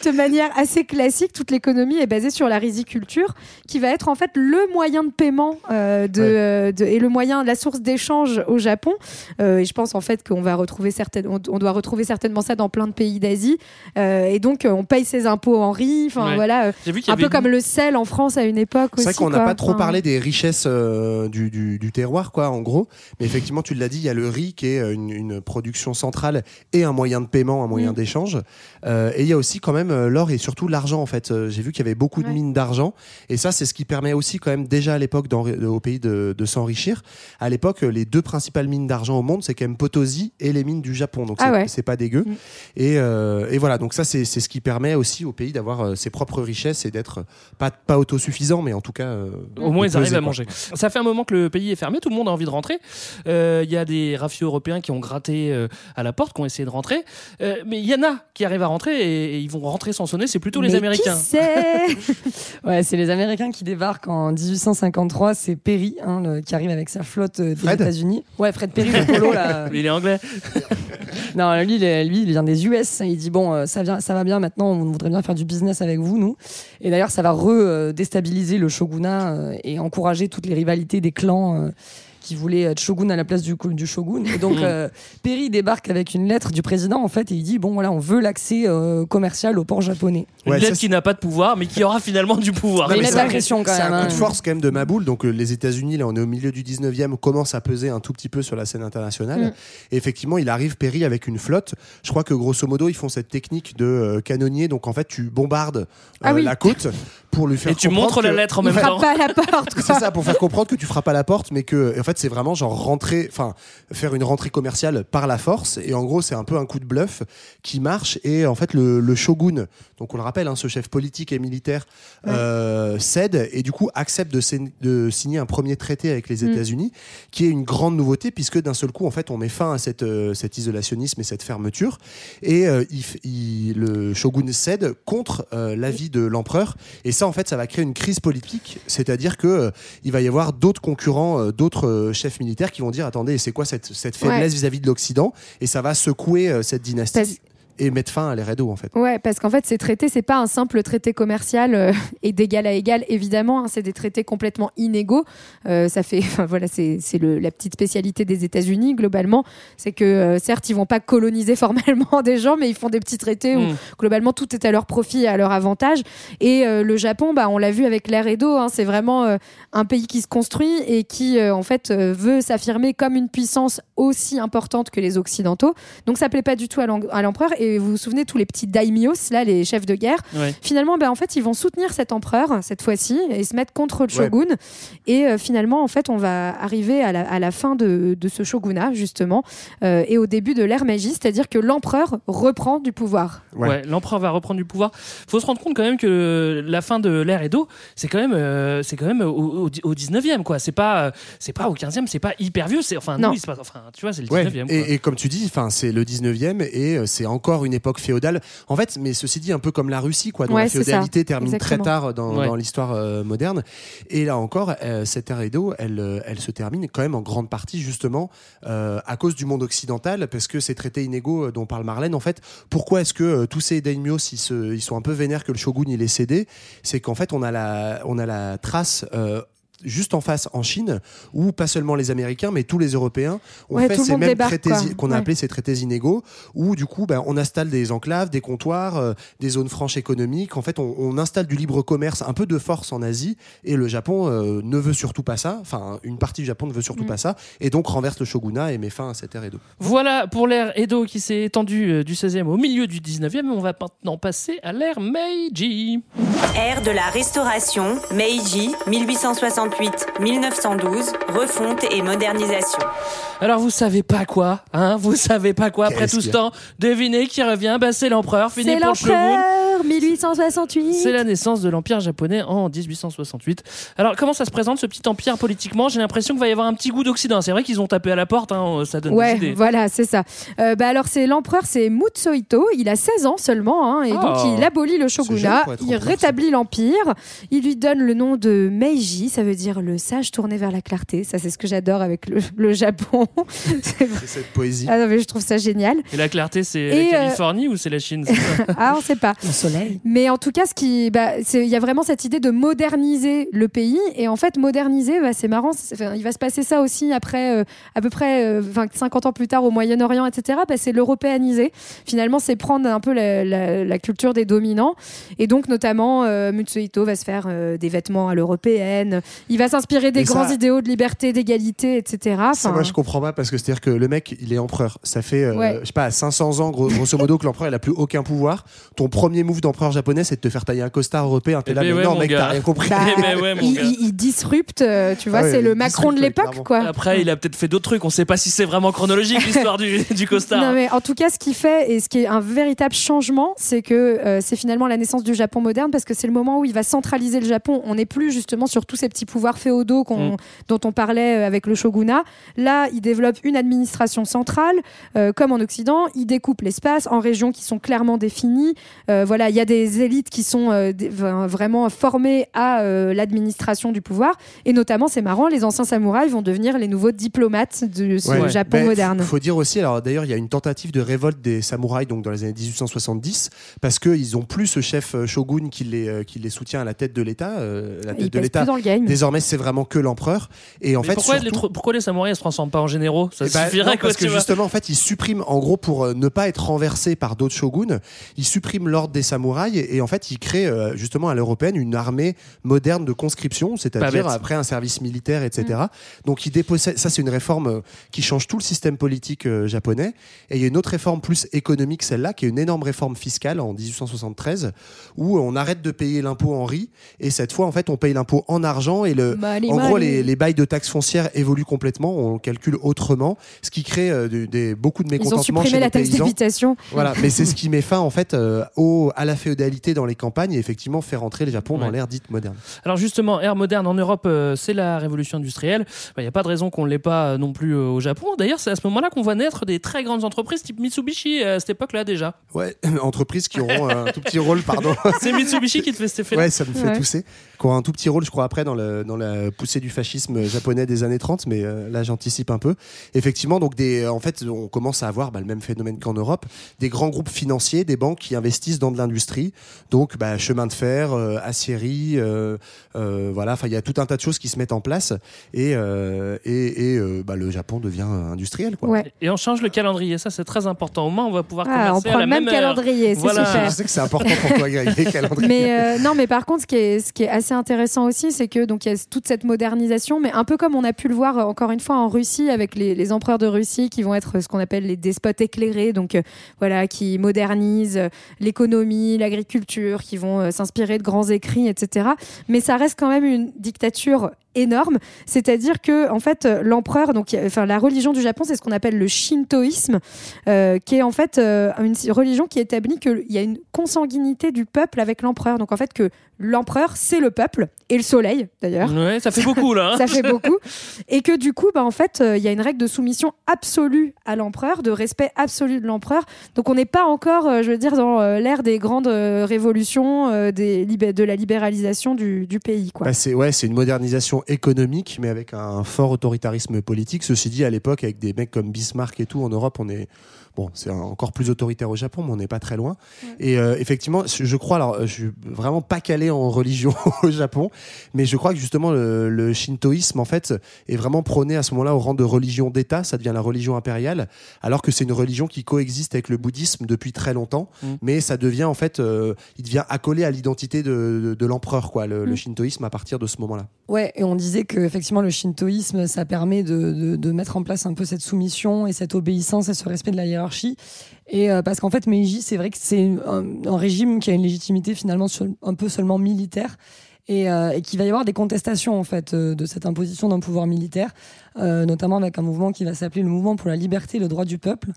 de manière assez classique, toute l'économie est basée sur la riziculture, qui va être en fait le moyen de paiement euh, de, Ouais. euh, de- et le moyen, la source d'échange au Japon. Euh, et je pense en fait qu'on va retrouver certaines, on, on doit retrouver certainement ça dans plein de pays d'Asie. Euh, et donc on paye ses impôts en riz. Enfin Ouais. voilà, J'ai vu qu'il y avait comme le sel en France à une époque aussi. C'est vrai qu'on n'a pas trop Enfin, parlé des richesses euh, du, du, du terroir, quoi, en gros. Mais effectivement, tu l'as dit, il y a le riz qui est une, une production centrale et un moyen de paiement, un moyen Mm. d'échange. Euh, et il y a aussi quand même euh, l'or et surtout l'argent, en fait. Euh, J'ai vu qu'il y avait beaucoup de mines d'argent. Et ça, c'est ce qui permet aussi quand même déjà à l'époque au pays de, de s'enrichir. À l'époque, les deux principales mines d'argent au monde, c'est quand même Potosi et les mines du Japon. Donc Ah c'est ouais. pas dégueu. Mm. Et, euh, et voilà, donc ça, c'est ce qui permet aussi au pays d'avoir ses propres richesses et d'être pas, pas autosuffisant, mais en tout cas. euh, Au moins, ils arrivent à manger. Ça fait un moment que le pays est fermé, tout le monde a envie de rentrer. Euh, Il y a des rafios européens qui ont gratté euh, à la porte, qui ont essayé de rentrer. Euh, mais il y en a qui arrivent à rentrer et, et ils vont rentrer sans sonner, c'est plutôt les mais Américains. Ouais, c'est les Américains qui débarquent en 1853. C'est Perry hein, le- qui arrive avec sa flotte euh, des États-Unis. Ouais, Fred Perry, le polo là. Il est anglais. Non, lui, lui, il vient des US. Il dit bon, euh, ça, vient, ça va bien maintenant. On voudrait bien faire du business avec vous, nous. Et d'ailleurs, ça va re-déstabiliser le shogunat euh, et encourager toutes les rivalités des clans. Qui voulaient être shogun à la place du, du shogun. Et donc, Mm. euh, Perry débarque avec une lettre du président, en fait, et il dit bon, voilà, on veut l'accès euh, commercial au port japonais. Une Ouais, lettre ça, qui n'a pas de pouvoir, mais qui aura finalement du pouvoir. Mais Non, mais a de c'est pression quand C'est même. un coup de force quand même de Maboul. Donc euh, les États-Unis, là, on est au milieu du 19e, commencent à peser un tout petit peu sur la scène internationale. Mm. Et effectivement, il arrive Perry avec une flotte. Je crois que grosso modo, ils font cette technique de euh, canonnier. Donc en fait, tu bombardes euh, Ah oui. la côte pour lui faire. Et tu comprendre montres la que- lettre en même temps. pas à la porte. C'est ça, pour faire comprendre que tu frappes à la porte, mais que en fait c'est vraiment genre rentrer, enfin faire une rentrée commerciale par la force. Et en gros, c'est un peu un coup de bluff qui marche. Et en fait, le, le shogun, donc on le rappelle, hein, ce chef politique et militaire, euh, cède et du coup accepte de, sign- de signer un premier traité avec les Mm. États-Unis, qui est une grande nouveauté puisque d'un seul coup, en fait, on met fin à cette, euh, cet isolationnisme et cette fermeture. Et euh, il, f- il- le shogun cède contre euh, l'avis de l'empereur. Et ça, en fait, ça va créer une crise politique, c'est-à-dire que euh, il va y avoir d'autres concurrents, euh, d'autres euh, chefs militaires qui vont dire attendez, c'est quoi cette, cette faiblesse Ouais. vis-à-vis de l'Occident? Et ça va secouer euh, cette dynastie. Et mettre fin à l'RDO en fait. Ouais, parce qu'en fait, ces traités, c'est pas un simple traité commercial euh, et d'égal à égal, évidemment. hein, c'est des traités complètement inégaux. Euh, ça fait, enfin, voilà, c'est c'est le- la petite spécialité des États-Unis globalement. C'est que euh, certes, ils vont pas coloniser formellement des gens, mais ils font des petits traités où Mm. globalement tout est à leur profit et à leur avantage. Et euh, le Japon, bah, on l'a vu avec l'air et d'eau, hein, c'est vraiment euh, un pays qui se construit et qui euh, en fait euh, veut s'affirmer comme une puissance aussi importante que les Occidentaux. Donc ça plaît pas du tout à l'empereur. Et vous vous souvenez tous les petits daimyos là, les chefs de guerre. Ouais. Finalement, ben, en fait, ils vont soutenir cet empereur cette fois-ci et se mettre contre le shogun. Et euh, finalement, en fait, on va arriver à la, à la fin de, de ce shogunat justement euh, et au début de l'ère Meiji, c'est-à-dire que l'empereur reprend du pouvoir. Ouais, l'empereur va reprendre du pouvoir. Faut se rendre compte quand même que la fin de l'ère Edo, c'est quand même, euh, c'est quand même au, au, au 19e quoi. C'est pas, c'est pas au 15e, c'est pas hyper vieux. C'est enfin, Non. c'est pas, enfin, tu vois, c'est le Ouais, 19e. quoi. et, et comme tu dis, enfin, c'est le 19e et c'est encore une époque féodale. En fait, mais ceci dit, un peu comme la Russie, quoi, dont Ouais, la féodalité termine Exactement. très tard dans, Ouais. dans l'histoire euh, moderne. Et là encore, euh, cette ère Edo, elle, euh, elle se termine quand même en grande partie justement euh, à cause du monde occidental, parce que ces traités inégaux euh, dont parle Marlène, en fait, pourquoi est-ce que euh, tous ces daimyos, ils, se- ils sont un peu vénères que le shogun il est cédé? C'est qu'en fait, on a la, on a la trace. Juste en face en Chine, où pas seulement les Américains, mais tous les Européens ont Ouais, fait ces mêmes débarque, traités qu'on a Ouais. appelés ces traités inégaux, où du coup, ben, on installe des enclaves, des comptoirs, euh, des zones franches économiques. En fait, on, on installe du libre commerce, un peu de force en Asie, et le Japon euh, ne veut surtout pas ça. Enfin, une partie du Japon ne veut surtout Mm. pas ça, et donc renverse le shogunat et met fin à cette ère Edo. Voilà pour l'ère Edo qui s'est étendue euh, du 16e au milieu du 19e. On va maintenant passer à l'ère Meiji. Ère de la Restauration, Meiji, 1868-1912, refonte et modernisation. Alors vous savez pas quoi, hein Vous savez pas quoi après tout ce temps Devinez qui revient Bah c'est l'empereur, fini C'est pour l'empereur 1868. C'est la naissance de l'Empire japonais en 1868. Alors, comment ça se présente ce petit empire politiquement? J'ai l'impression qu'il va y avoir un petit goût d'Occident. C'est vrai qu'ils ont tapé à la porte, hein, ça donne Ouais, des idées. voilà, c'est ça. Euh, bah alors c'est l'empereur, c'est Mutsuhito. Il a 16 ans seulement, hein, et Oh. donc il abolit le shogunat, il rétablit l'empire, il lui donne le nom de Meiji, ça veut dire le sage tourné vers la clarté. Ça c'est ce que j'adore avec le, le Japon. C'est cette poésie. ah non mais je trouve ça génial. Et la clarté, c'est la euh, Californie ou c'est la Chine Ah on sait pas. Le soleil. Mais en tout cas, ce qui, bah, il y a vraiment cette idée de moderniser le pays. Et en fait, moderniser, bah, c'est marrant. enfin, il va se passer ça aussi après, euh, à peu près euh, 20, 50 ans plus tard au Moyen-Orient, etc. Bah, c'est l'européaniser. Finalement, c'est prendre un peu la, la- la culture des dominants. Et donc, notamment, euh, Mutsuhito va se faire euh, des vêtements à l'européenne. Il va s'inspirer des Et ça- grands idéaux de liberté, d'égalité, etc. Ça, moi, je comprends pas parce que c'est-à-dire que le mec, il est empereur. Ça fait, euh, Ouais. je sais pas, 500 ans, gros- grosso modo, que l'empereur, il a plus aucun pouvoir. Ton premier move d'empereur japonais, c'est de te faire tailler un costard européen. T'es Eh là, ben mais ouais, non, mec, t'as rien compris. bah, Eh ben ouais, il, gars. il- il disrupte, euh, tu vois, Ah ouais, c'est le Macron de l'époque, quoi. Après, il a peut-être fait d'autres trucs. On sait pas si c'est vraiment chronologique l'histoire du, du costard. Non, mais en tout cas, ce qui fait et ce qui est un véritable changement, c'est que euh, c'est finalement la naissance du Japon moderne parce que c'est le moment où il va centraliser le Japon. On n'est plus justement sur tous ces petits pouvoirs féodaux Mm. dont on parlait euh, avec le shogunat. Là, il développe une administration centrale, euh, comme en Occident. Il découpe l'espace en régions qui sont clairement définies. Euh, voilà, il y a des élites qui sont euh, vraiment formées à euh, l'administration du pouvoir. Et notamment, c'est marrant, les anciens samouraïs vont devenir les nouveaux diplomates du Ouais. Japon Ben, moderne. Faut dire aussi, alors d'ailleurs, il y a une tentative de révolte des samouraïs donc dans les années 1870 parce qu'ils ont plus ce chef shogun qui les, qui les soutient à la tête de l'État. euh, la Il tête de pèse l'État. plus dans le game. Désormais, c'est vraiment que l'empereur. Et en Mais fait, pourquoi, surtout- les, tro- pourquoi les samouraïs ne se transforment pas en généraux? Ça Eh ben, suffirait non, quoi, parce que justement, en fait, ils suppriment, en gros, pour euh, ne pas être renversés par d'autres shoguns, ils suppriment l'ordre des samouraïs et, et en fait, ils créent euh, justement à l'européenne une armée moderne de conscription, c'est-à-dire après un service militaire, etc. Mm. Donc, ils dépossèdent. Ça, c'est une réforme euh, qui change tout le système politique euh, japonais. Et il y a une autre réforme plus économique, celle-là, qui est une énorme réforme fiscale en 1873, où on arrête de payer l'impôt en riz et cette fois, en fait, on paye l'impôt en argent et le, Money, en gros, les, les bails de taxes foncières évoluent complètement, on calcule autrement, ce qui crée euh, de- des, beaucoup de Ils ont mécontentement supprimé chez la les taxe d'habitation. Voilà, mais c'est ce qui met fin en fait euh, au, à la féodalité dans les campagnes et effectivement fait rentrer le Japon dans l'ère dite moderne. Alors justement, ère moderne en Europe, euh, c'est la révolution industrielle. Il n'y a pas de raison qu'on ne l'ait pas euh, non plus euh, au Japon. D'ailleurs, c'est à ce moment-là qu'on voit naître des très grandes entreprises type Mitsubishi euh, à cette époque-là déjà. Ouais, entreprises qui auront un tout petit rôle, pardon. C'est Mitsubishi qui te fait cet effet-là. Ouais, ça me fait Ouais. tousser. Qui aura un tout petit rôle, je crois, après dans, le, dans la poussée du fascisme japonais des années 30, mais euh, là j'anticipe un peu. Effectivement, donc des, en fait, on commence à avoir bah, le même phénomène qu'en Europe, des grands groupes financiers, des banques qui investissent dans de l'industrie, donc bah, chemin de fer, euh, aciérie, euh, euh, voilà, enfin il y a tout un tas de choses qui se mettent en place et, euh, et, et, euh, bah, le Japon devient industriel. Quoi. Ouais. Et on change le calendrier, ça c'est très important. Au moins, on va pouvoir Ah, on prend à la le même calendrier, c'est Voilà. super. Je sais que c'est important pour toi, Greg, les calendriers. Mais euh, non, mais par contre, ce qui est, ce qui est assez intéressant aussi, c'est que donc il y toute cette modernisation, mais un peu comme on a pu le voir euh, encore une fois en Russie avec les, empereurs de Russie qui vont être ce qu'on appelle les despotes éclairés, donc euh, voilà, qui modernisent euh, l'économie, l'agriculture, qui vont euh, s'inspirer de grands écrits, etc. Mais ça reste quand même une dictature énorme, c'est-à-dire que en fait euh, l'empereur, donc enfin la religion du Japon, c'est ce qu'on appelle le shintoïsme, euh, qui est en fait euh, une religion qui établit qu'il y a une consanguinité du peuple avec l'empereur. Donc en fait que l'empereur c'est le peuple et le soleil d'ailleurs. Ouais, ça fait beaucoup là. hein. Ça fait beaucoup. Et que du coup, bah, en fait, euh, il y a une règle de soumission absolue à l'empereur, de respect absolu de l'empereur. Donc on n'est pas encore, euh, je veux dire, dans euh, l'ère des grandes euh, révolutions, euh, des de la libéralisation du, du pays. Quoi. Bah, c'est ouais, c'est une modernisation économique, mais avec un fort autoritarisme politique. Ceci dit, à l'époque, avec des mecs comme Bismarck et tout, en Europe, on est bon, c'est encore plus autoritaire au Japon, mais on n'est pas très loin. Et euh, effectivement, je crois, alors, je suis vraiment pas calé en religion au Japon, mais je crois que justement le, le shintoïsme, en fait, est vraiment prôné à ce moment-là au rang de religion d'État. Ça devient la religion impériale, alors que c'est une religion qui coexiste avec le bouddhisme depuis très longtemps, Mm. mais ça devient en fait, euh, il devient accolé à l'identité de, de, de l'empereur, quoi, le, le Mm. shintoïsme à partir de ce moment-là. Ouais, et on disait que effectivement le shintoïsme, ça permet de, de- de mettre en place un peu cette soumission et cette obéissance et ce respect de la hiérarchie. Et euh, parce qu'en fait, Meiji, c'est vrai que c'est un, régime qui a une légitimité finalement un peu seulement militaire. Et, euh, qu'il va y avoir des contestations en fait euh, de cette imposition d'un pouvoir militaire, euh, notamment avec un mouvement qui va s'appeler le mouvement pour la liberté et le droit du peuple,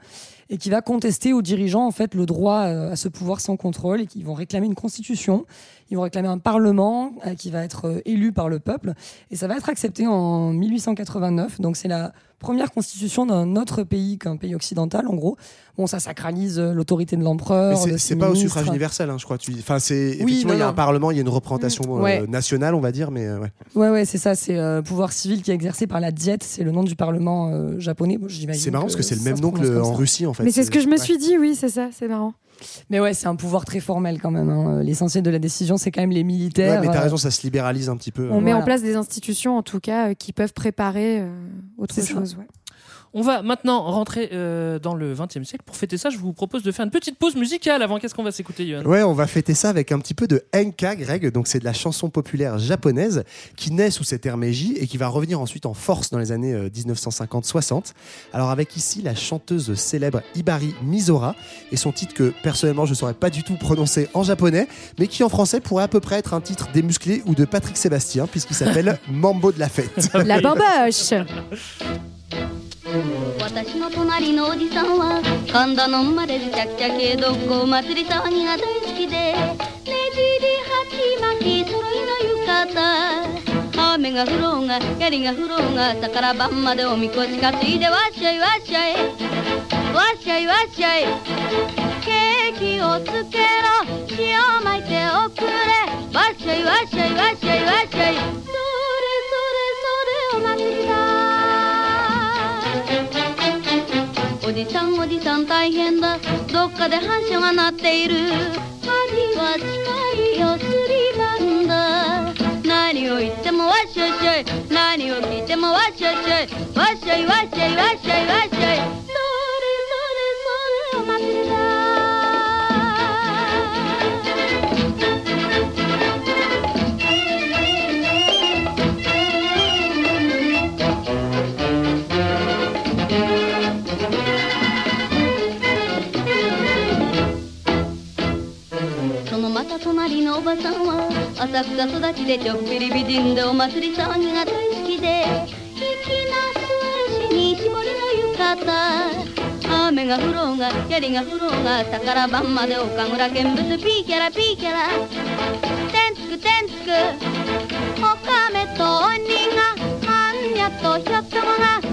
et qui va contester aux dirigeants en fait le droit à ce pouvoir sans contrôle, et qui vont réclamer une constitution, ils vont réclamer un parlement qui va être élu par le peuple, et ça va être accepté en 1889. Donc c'est la première constitution d'un autre pays qu'un pays occidental, en gros. Bon, ça sacralise euh, l'autorité de l'empereur. c'est- pas au suffrage universel, hein, je crois. Tu... Enfin, c'est Oui, effectivement il y a un parlement, il y a une représentation Mm. euh, nationale, on va dire, mais euh, ouais. Ouais, ouais, c'est ça. C'est euh, pouvoir civil qui est exercé par la Diète. C'est le nom du parlement euh, japonais. Bon, C'est marrant parce que c'est le même nom que prononce le- comme en ça. Russie, en fait. Mais c'est ce que je me Ouais. suis dit, oui, c'est ça, c'est marrant. Mais ouais, c'est un pouvoir très formel quand même. hein. L'essentiel de la décision, c'est quand même les militaires. Ouais, mais t'as euh, raison, ça se libéralise un petit peu. On met en place des institutions, en tout cas, euh, qui peuvent préparer euh, autre chose. ouais. On va maintenant rentrer euh, dans le 20 e siècle. Pour fêter ça, je vous propose de faire une petite pause musicale avant. Qu'est-ce qu'on va s'écouter, Yohan Ouais, on va fêter ça avec un petit peu de enka, Greg. Donc, c'est de la chanson populaire japonaise qui naît sous cette ère Meiji et qui va revenir ensuite en force dans les années euh, 1950-60. Alors, avec ici la chanteuse célèbre Ibari Mizora et son titre que personnellement je ne saurais pas du tout prononcer en japonais, mais qui en français pourrait à peu près être un titre démusclé ou de Patrick Sébastien, puisqu'il s'appelle Mambo de la fête. La bamboche 私の隣のおじさんは神田の生まれでちゃくちゃけどっこ祭り騒ぎが大好きでねじり鉢巻き揃いの浴衣。雨が降ろうが槍が降ろうが朝から晩までおみこし担いでわっしゃいわっしゃい。わっしゃいわっしゃい。ケーキをつけろ。塩巻いておくれ。わっしゃいわっしゃいわっしゃいわっしゃい。それそれそれお祭りだおじさんおじさん大変だ。どっかで反射が鳴っている。針は近いよすりなんだ。何を言ってもわっしょいしょい。何を聞いてもわっしょいしょいわっしょい。わっしょいわっしょいわっしょい。おばさんは浅草育ちでちょっぴり美人でお祭り騒ぎが大好きで粋な素足に絞りの浴衣。雨が降ろうが槍が降ろうが朝から晩まで岡村見物ピーキャラピーキャラ。てんつくてんつくおかめと鬼がはんにゃとひょっともが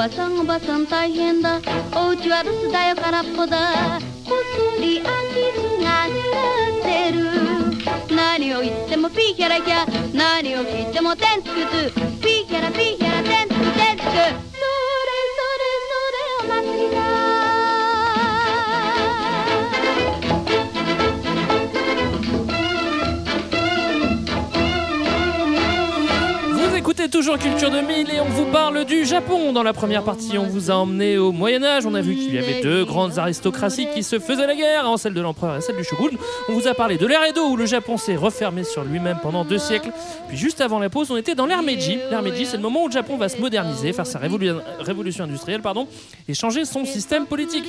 ばさんおばさん大変だ。おうちは留守だよ空っぽだ。こっそり空き巣が狙ってる。何を言ってもピーキャラキャ。何を聞いてもテンツクツピーキャラピーキャラテンツクテンツク écoutez toujours Culture 2000 et on vous parle du Japon. Dans la première partie, on vous a emmené au Moyen-Âge. On a vu qu'il y avait deux grandes aristocraties qui se faisaient la guerre, hein, celle de l'empereur et celle du shogun. On vous a parlé de l'ère Edo où le Japon s'est refermé sur lui-même pendant deux siècles. Puis juste avant la pause, on était dans l'ère Meiji. L'ère Meiji, c'est le moment où le Japon va se moderniser, faire sa révolu- révolution industrielle pardon, et changer son système politique.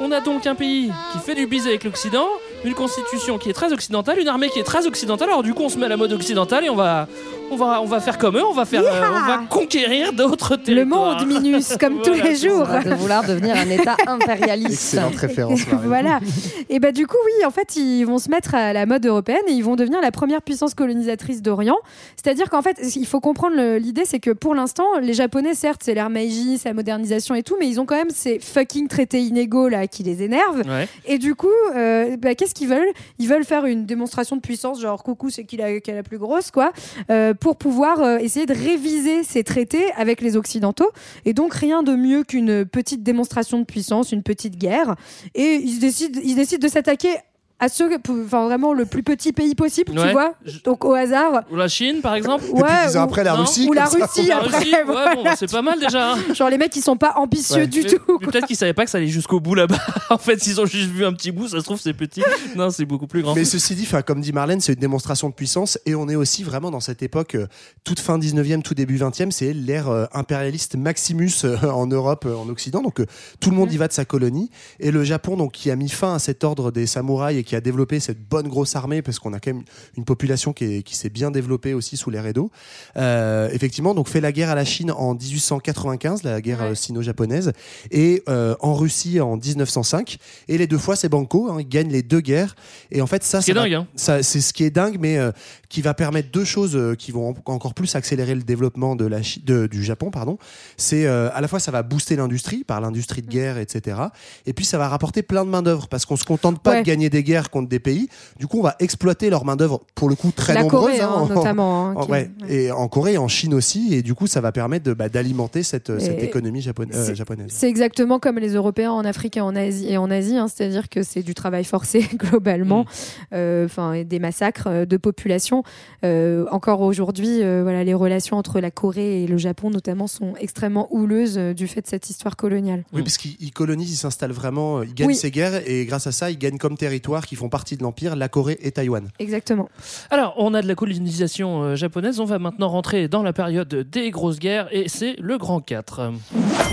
On a donc un pays qui fait du bise avec l'Occident, une constitution qui est très occidentale, une armée qui est très occidentale. Alors du coup, on se met à la mode occidentale et on va, on va, on va faire comme eux, on va faire, euh, on va conquérir d'autres Le territoires. monde minus, comme tous les jours. de vouloir devenir un État impérialiste. Excellente référence, voilà. Et bah du coup oui, en fait, ils vont se mettre à la mode européenne et ils vont devenir la première puissance colonisatrice d'Orient. C'est-à-dire qu'en fait, il faut comprendre le- l'idée, c'est que pour l'instant, les Japonais, certes, c'est l'ère Meiji, c'est la modernisation et tout, mais ils ont quand même ces fucking traités inégaux là qui les énervent. Ouais. Et du coup, euh, bah, qu'est-ce qu'ils veulent? Ils veulent faire une démonstration de puissance, genre coucou, c'est qui la, qui est la plus grosse, quoi, euh, pour pouvoir euh, essayer de réviser ces traités avec les Occidentaux. Et donc, rien de mieux qu'une petite démonstration de puissance, une petite guerre. Et ils décident, ils décident de s'attaquer à ceux, enfin vraiment le plus petit pays possible, tu Ouais. vois. Donc au hasard. Ou la Chine, par exemple. Ouais, puis ils ont ou- après la Non. Russie. ou la comme ça. Russie La après. Russie, ouais, voilà. bon, bah, c'est pas mal déjà. hein. Genre les mecs, ils sont pas ambitieux Ouais. du Mais- tout. mais Peut-être qu'ils savaient pas que ça allait jusqu'au bout là-bas. en fait, ils ont juste vu un petit bout. Ça se trouve, c'est petit. Non, c'est beaucoup plus grand. Mais ceci dit, comme dit Marlène, c'est une démonstration de puissance et on est aussi vraiment dans cette époque, euh, toute fin 19e, tout début 20e, c'est l'ère euh, impérialiste Maximus euh, en Europe, euh, en Occident. Donc euh, tout le monde y va de sa colonie. Et le Japon, donc, qui a mis fin à cet ordre des samouraïs et qui a développé cette bonne grosse armée, parce qu'on a quand même une population qui, est- qui s'est bien développée aussi sous l'ère Edo, euh, effectivement, donc fait la guerre à la Chine en 1895, la guerre euh, sino-japonaise, et euh, en Russie en 1905. Et les deux fois, c'est Banco, hein, ils gagnent les deux guerres. Et en fait, ça, Ce qui ça est va- dingue, hein. c'est ce qui est dingue, mais euh, qui va permettre deux choses qui vont en- encore plus accélérer le développement de la de- du Japon. Pardon. C'est à la fois ça va booster l'industrie par l'industrie de guerre, etc. Et puis ça va rapporter plein de main d'œuvre parce qu'on se contente pas Ouais. de gagner des guerres contre des pays. Du coup, on va exploiter leur main d'œuvre pour le coup très La nombreuse. Corée, hein, hein, en- notamment. hein, en- qui- ouais. Et en Corée et en Chine aussi. Et du coup, ça va permettre bah, d'alimenter cette, cette Et économie japon- euh, japonaise. C'est exactement comme les Européens en Afrique et en Asie, et en Asie hein, c'est-à-dire que c'est du travail forcé globalement, euh, enfin des massacres euh, de population. Euh, encore aujourd'hui, euh, voilà, les relations entre la Corée et le Japon notamment sont extrêmement houleuses euh, du fait de cette histoire coloniale. Oui, parce qu'ils ils colonisent, ils s'installent vraiment, euh, ils gagnent Oui. ces guerres et grâce à ça, ils gagnent comme territoire qui font partie de l'Empire la Corée et Taïwan. Exactement. Alors, on a de la colonisation euh, japonaise. On va maintenant rentrer dans la période des grosses guerres et c'est le Grand 4.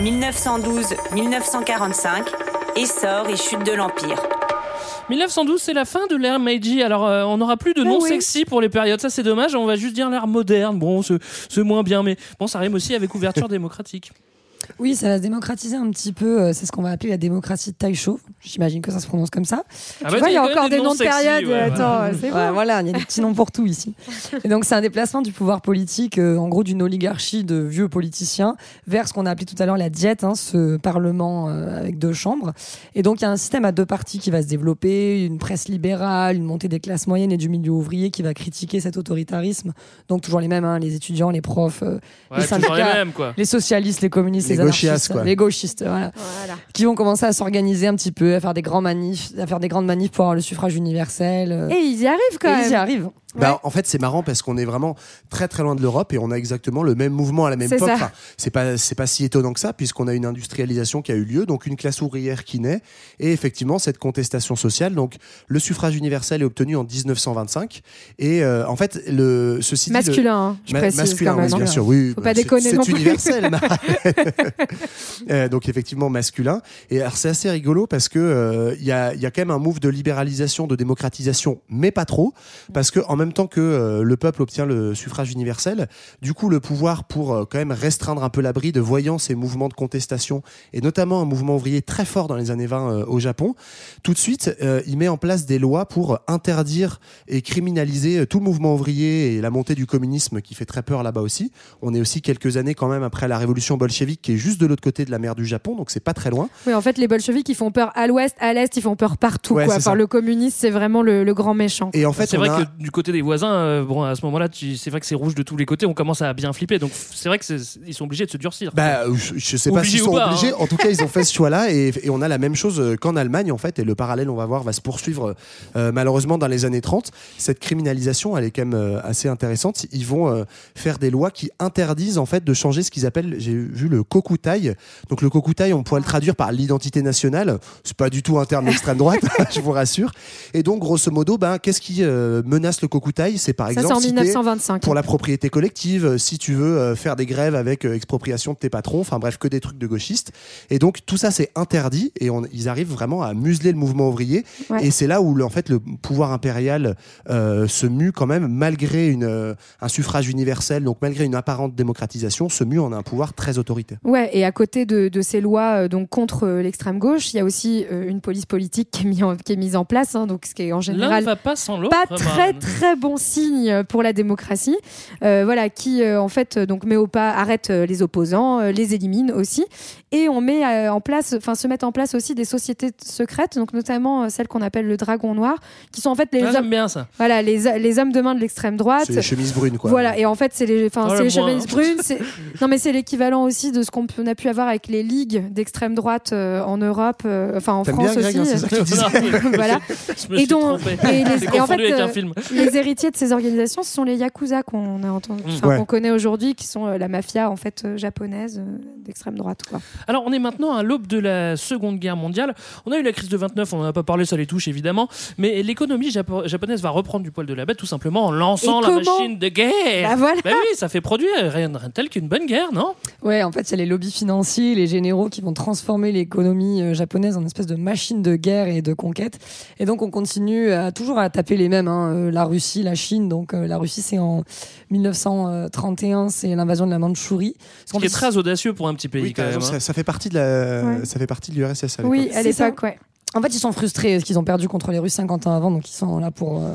1912-1945, essor et chute de l'Empire. 1912, c'est la fin de l'ère Meiji. Alors, euh, on n'aura plus de Ah nom oui. sexy pour les périodes. Ça, c'est dommage. On va juste dire l'ère moderne. Bon, c'est c'est moins bien, mais bon, ça rime aussi avec ouverture démocratique. Oui, ça va se démocratiser un petit peu. euh, C'est ce qu'on va appeler la démocratie de Taisho. J'imagine que ça se prononce comme ça. Ah Tu vois, il y a encore des noms de période. ouais, attends, c'est Ouais, bon. voilà, il y a des petits noms pour tout ici. Et donc, c'est un déplacement du pouvoir politique, euh, en gros, d'une oligarchie de vieux politiciens vers ce qu'on a appelé tout à l'heure la diète, hein, ce parlement euh, avec deux chambres. Et donc, il y a un système à deux parties qui va se développer, une presse libérale, une montée des classes moyennes et du milieu ouvrier qui va critiquer cet autoritarisme. Donc, toujours les mêmes, hein, les étudiants, les profs, euh, Ouais, les syndicats, les mêmes, quoi. les socialistes, les communistes, Les gauchistes, quoi. les gauchistes, voilà Voilà. qui vont commencer à s'organiser un petit peu, à faire des grands manifs, à faire des grandes manifs pour avoir le suffrage universel. euh, Et ils y arrivent quand et même. ils y arrivent. Bah, en fait, c'est marrant parce qu'on est vraiment très très loin de l'Europe et on a exactement le même mouvement à la même époque. Enfin, c'est pas c'est pas si étonnant que ça puisqu'on a une industrialisation qui a eu lieu, donc une classe ouvrière qui naît et effectivement cette contestation sociale. Donc le suffrage universel est obtenu en 1925 et euh, en fait le ceci dit, le- Masculin, hein, je Ma- précise masculin, oui, bien hein. sûr, oui. Faut bah, pas déconner c'est non plus. universel. Euh, donc effectivement masculin. Et alors c'est assez rigolo parce que euh, il y, a, il y a quand même un move de libéralisation, de démocratisation, mais pas trop, parce que en même temps que euh, le peuple obtient le suffrage universel, du coup le pouvoir pour euh, quand même restreindre un peu la bride, voyant ces mouvements de contestation et notamment un mouvement ouvrier très fort dans les années 20 euh, au Japon, tout de suite euh, il met en place des lois pour interdire et criminaliser tout le mouvement ouvrier et la montée du communisme qui fait très peur là-bas aussi. On est aussi quelques années quand même après la révolution bolchevique qui est juste de l'autre côté de la mer du Japon, donc c'est pas très loin. Oui, en fait, les bolcheviks, ils font peur à l'ouest, à l'est, ils font peur partout. Ouais, quoi. Enfin, le communiste, c'est vraiment le, le grand méchant. Et en fait, c'est vrai a- que du côté côté des voisins, euh, bon, à ce moment-là, c'est vrai que c'est rouge de tous les côtés, on commence à bien flipper. Donc c'est vrai que c'est- ils sont obligés de se durcir. Bah, je, je sais pas s'ils sont pas, obligés. hein. En tout cas, ils ont fait ce choix-là et, et on a la même chose euh, qu'en Allemagne en fait. Et le parallèle, on va voir, va se poursuivre euh, malheureusement dans les années 30. Cette criminalisation, elle est quand même euh, assez intéressante. Ils vont euh, faire des lois qui interdisent en fait de changer ce qu'ils appellent, j'ai vu le kokutai. Donc le kokutai, on pourrait le traduire par l'identité nationale. C'est pas du tout un terme d'extrême droite, je vous rassure. Et donc grosso modo, ben qu'est-ce qui euh, menace le C'est par Ça, exemple c'est en si t'es 1925. pour la propriété collective, euh, si tu veux euh, faire des grèves avec euh, expropriation de tes patrons, enfin bref, que des trucs de gauchistes. Et donc tout ça c'est interdit et on- ils arrivent vraiment à museler le mouvement ouvrier. Ouais. Et c'est là où le- en fait le pouvoir impérial euh, se mue quand même malgré une, euh, un suffrage universel, donc malgré une apparente démocratisation, se mue en un pouvoir très autoritaire. Ouais, et à côté de, de ces lois euh, donc contre l'extrême gauche, il y a aussi euh, une police politique qui est, mis en, qui est mise en place, hein, donc ce qui est en L'un général ne va pas sans l'autre. pas très Marlène. Très bon signe pour la démocratie. Euh, voilà, qui euh, en fait euh, donc met au pas, arrête les opposants, euh, les élimine aussi, et on met euh, en place, enfin se mettent en place aussi des sociétés secrètes, donc notamment euh, celles qu'on appelle le Dragon Noir, qui sont en fait les Ah, hommes, bien ça. voilà les, les hommes de main de l'extrême droite. C'est les chemises brunes quoi. Voilà, et en fait, c'est les, enfin, Oh, c'est le les chemises brunes. c'est- Non, mais c'est l'équivalent aussi de ce qu'on a pu avoir avec les ligues d'extrême droite euh, en Europe, euh, enfin en France bien, Greg, aussi. hein, c'est ça que tu disais voilà. Je me Et suis donc, trompé. et, les- et en fait, euh, film. Les héritiers de ces organisations, ce sont les yakuza qu'on a entendu, enfin, Ouais. qu'on connaît aujourd'hui, qui sont euh, la mafia en fait euh, japonaise euh, d'extrême droite. Quoi. Alors, on est maintenant à l'aube de la Seconde Guerre mondiale. On a eu la crise de 29, on n'en a pas parlé, ça les touche évidemment. Mais l'économie japo- japonaise va reprendre du poil de la bête tout simplement en lançant la machine de guerre. Bah voilà. Bah oui, ça fait produire rien de tel qu'une bonne guerre, non? Ouais, en fait, il y a les lobbies financiers, les généraux qui vont transformer l'économie japonaise en espèce de machine de guerre et de conquête. Et donc, on continue à, toujours à taper les mêmes. hein, la Russie, la Chine. Donc, euh, la Russie, c'est en 1931, c'est l'invasion de la Mandchourie. Ce qui est très audacieux pour un petit pays Oui, quand même. hein. ça, ça fait partie de la, Ouais. ça fait partie de l'URSS. à Oui, à l'époque, ouais. En fait, ils sont frustrés parce qu'ils ont perdu contre les Russes 50 ans avant, donc ils sont là pour euh,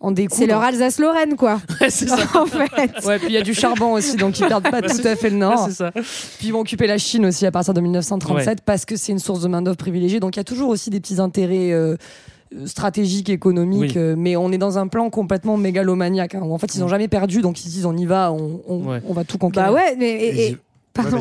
en découdre. C'est leur Alsace-Lorraine, quoi. Ouais, c'est ça. en fait. Ouais, puis il y a du charbon aussi, donc ils perdent pas Bah, tout à fait le Ouais, nord. c'est ça. Puis ils vont occuper la Chine aussi à partir de 1937 parce que c'est une source de main-d'œuvre privilégiée. Donc il y a toujours aussi des petits intérêts euh, stratégiques, économiques. Oui. euh, mais on est dans un plan complètement mégalomaniaque. hein, où en fait, ils n'ont jamais perdu. Donc ils se disent on y va, on, on, Ouais. on va tout conquérir. Bah ouais, mais. et- et- Ouais.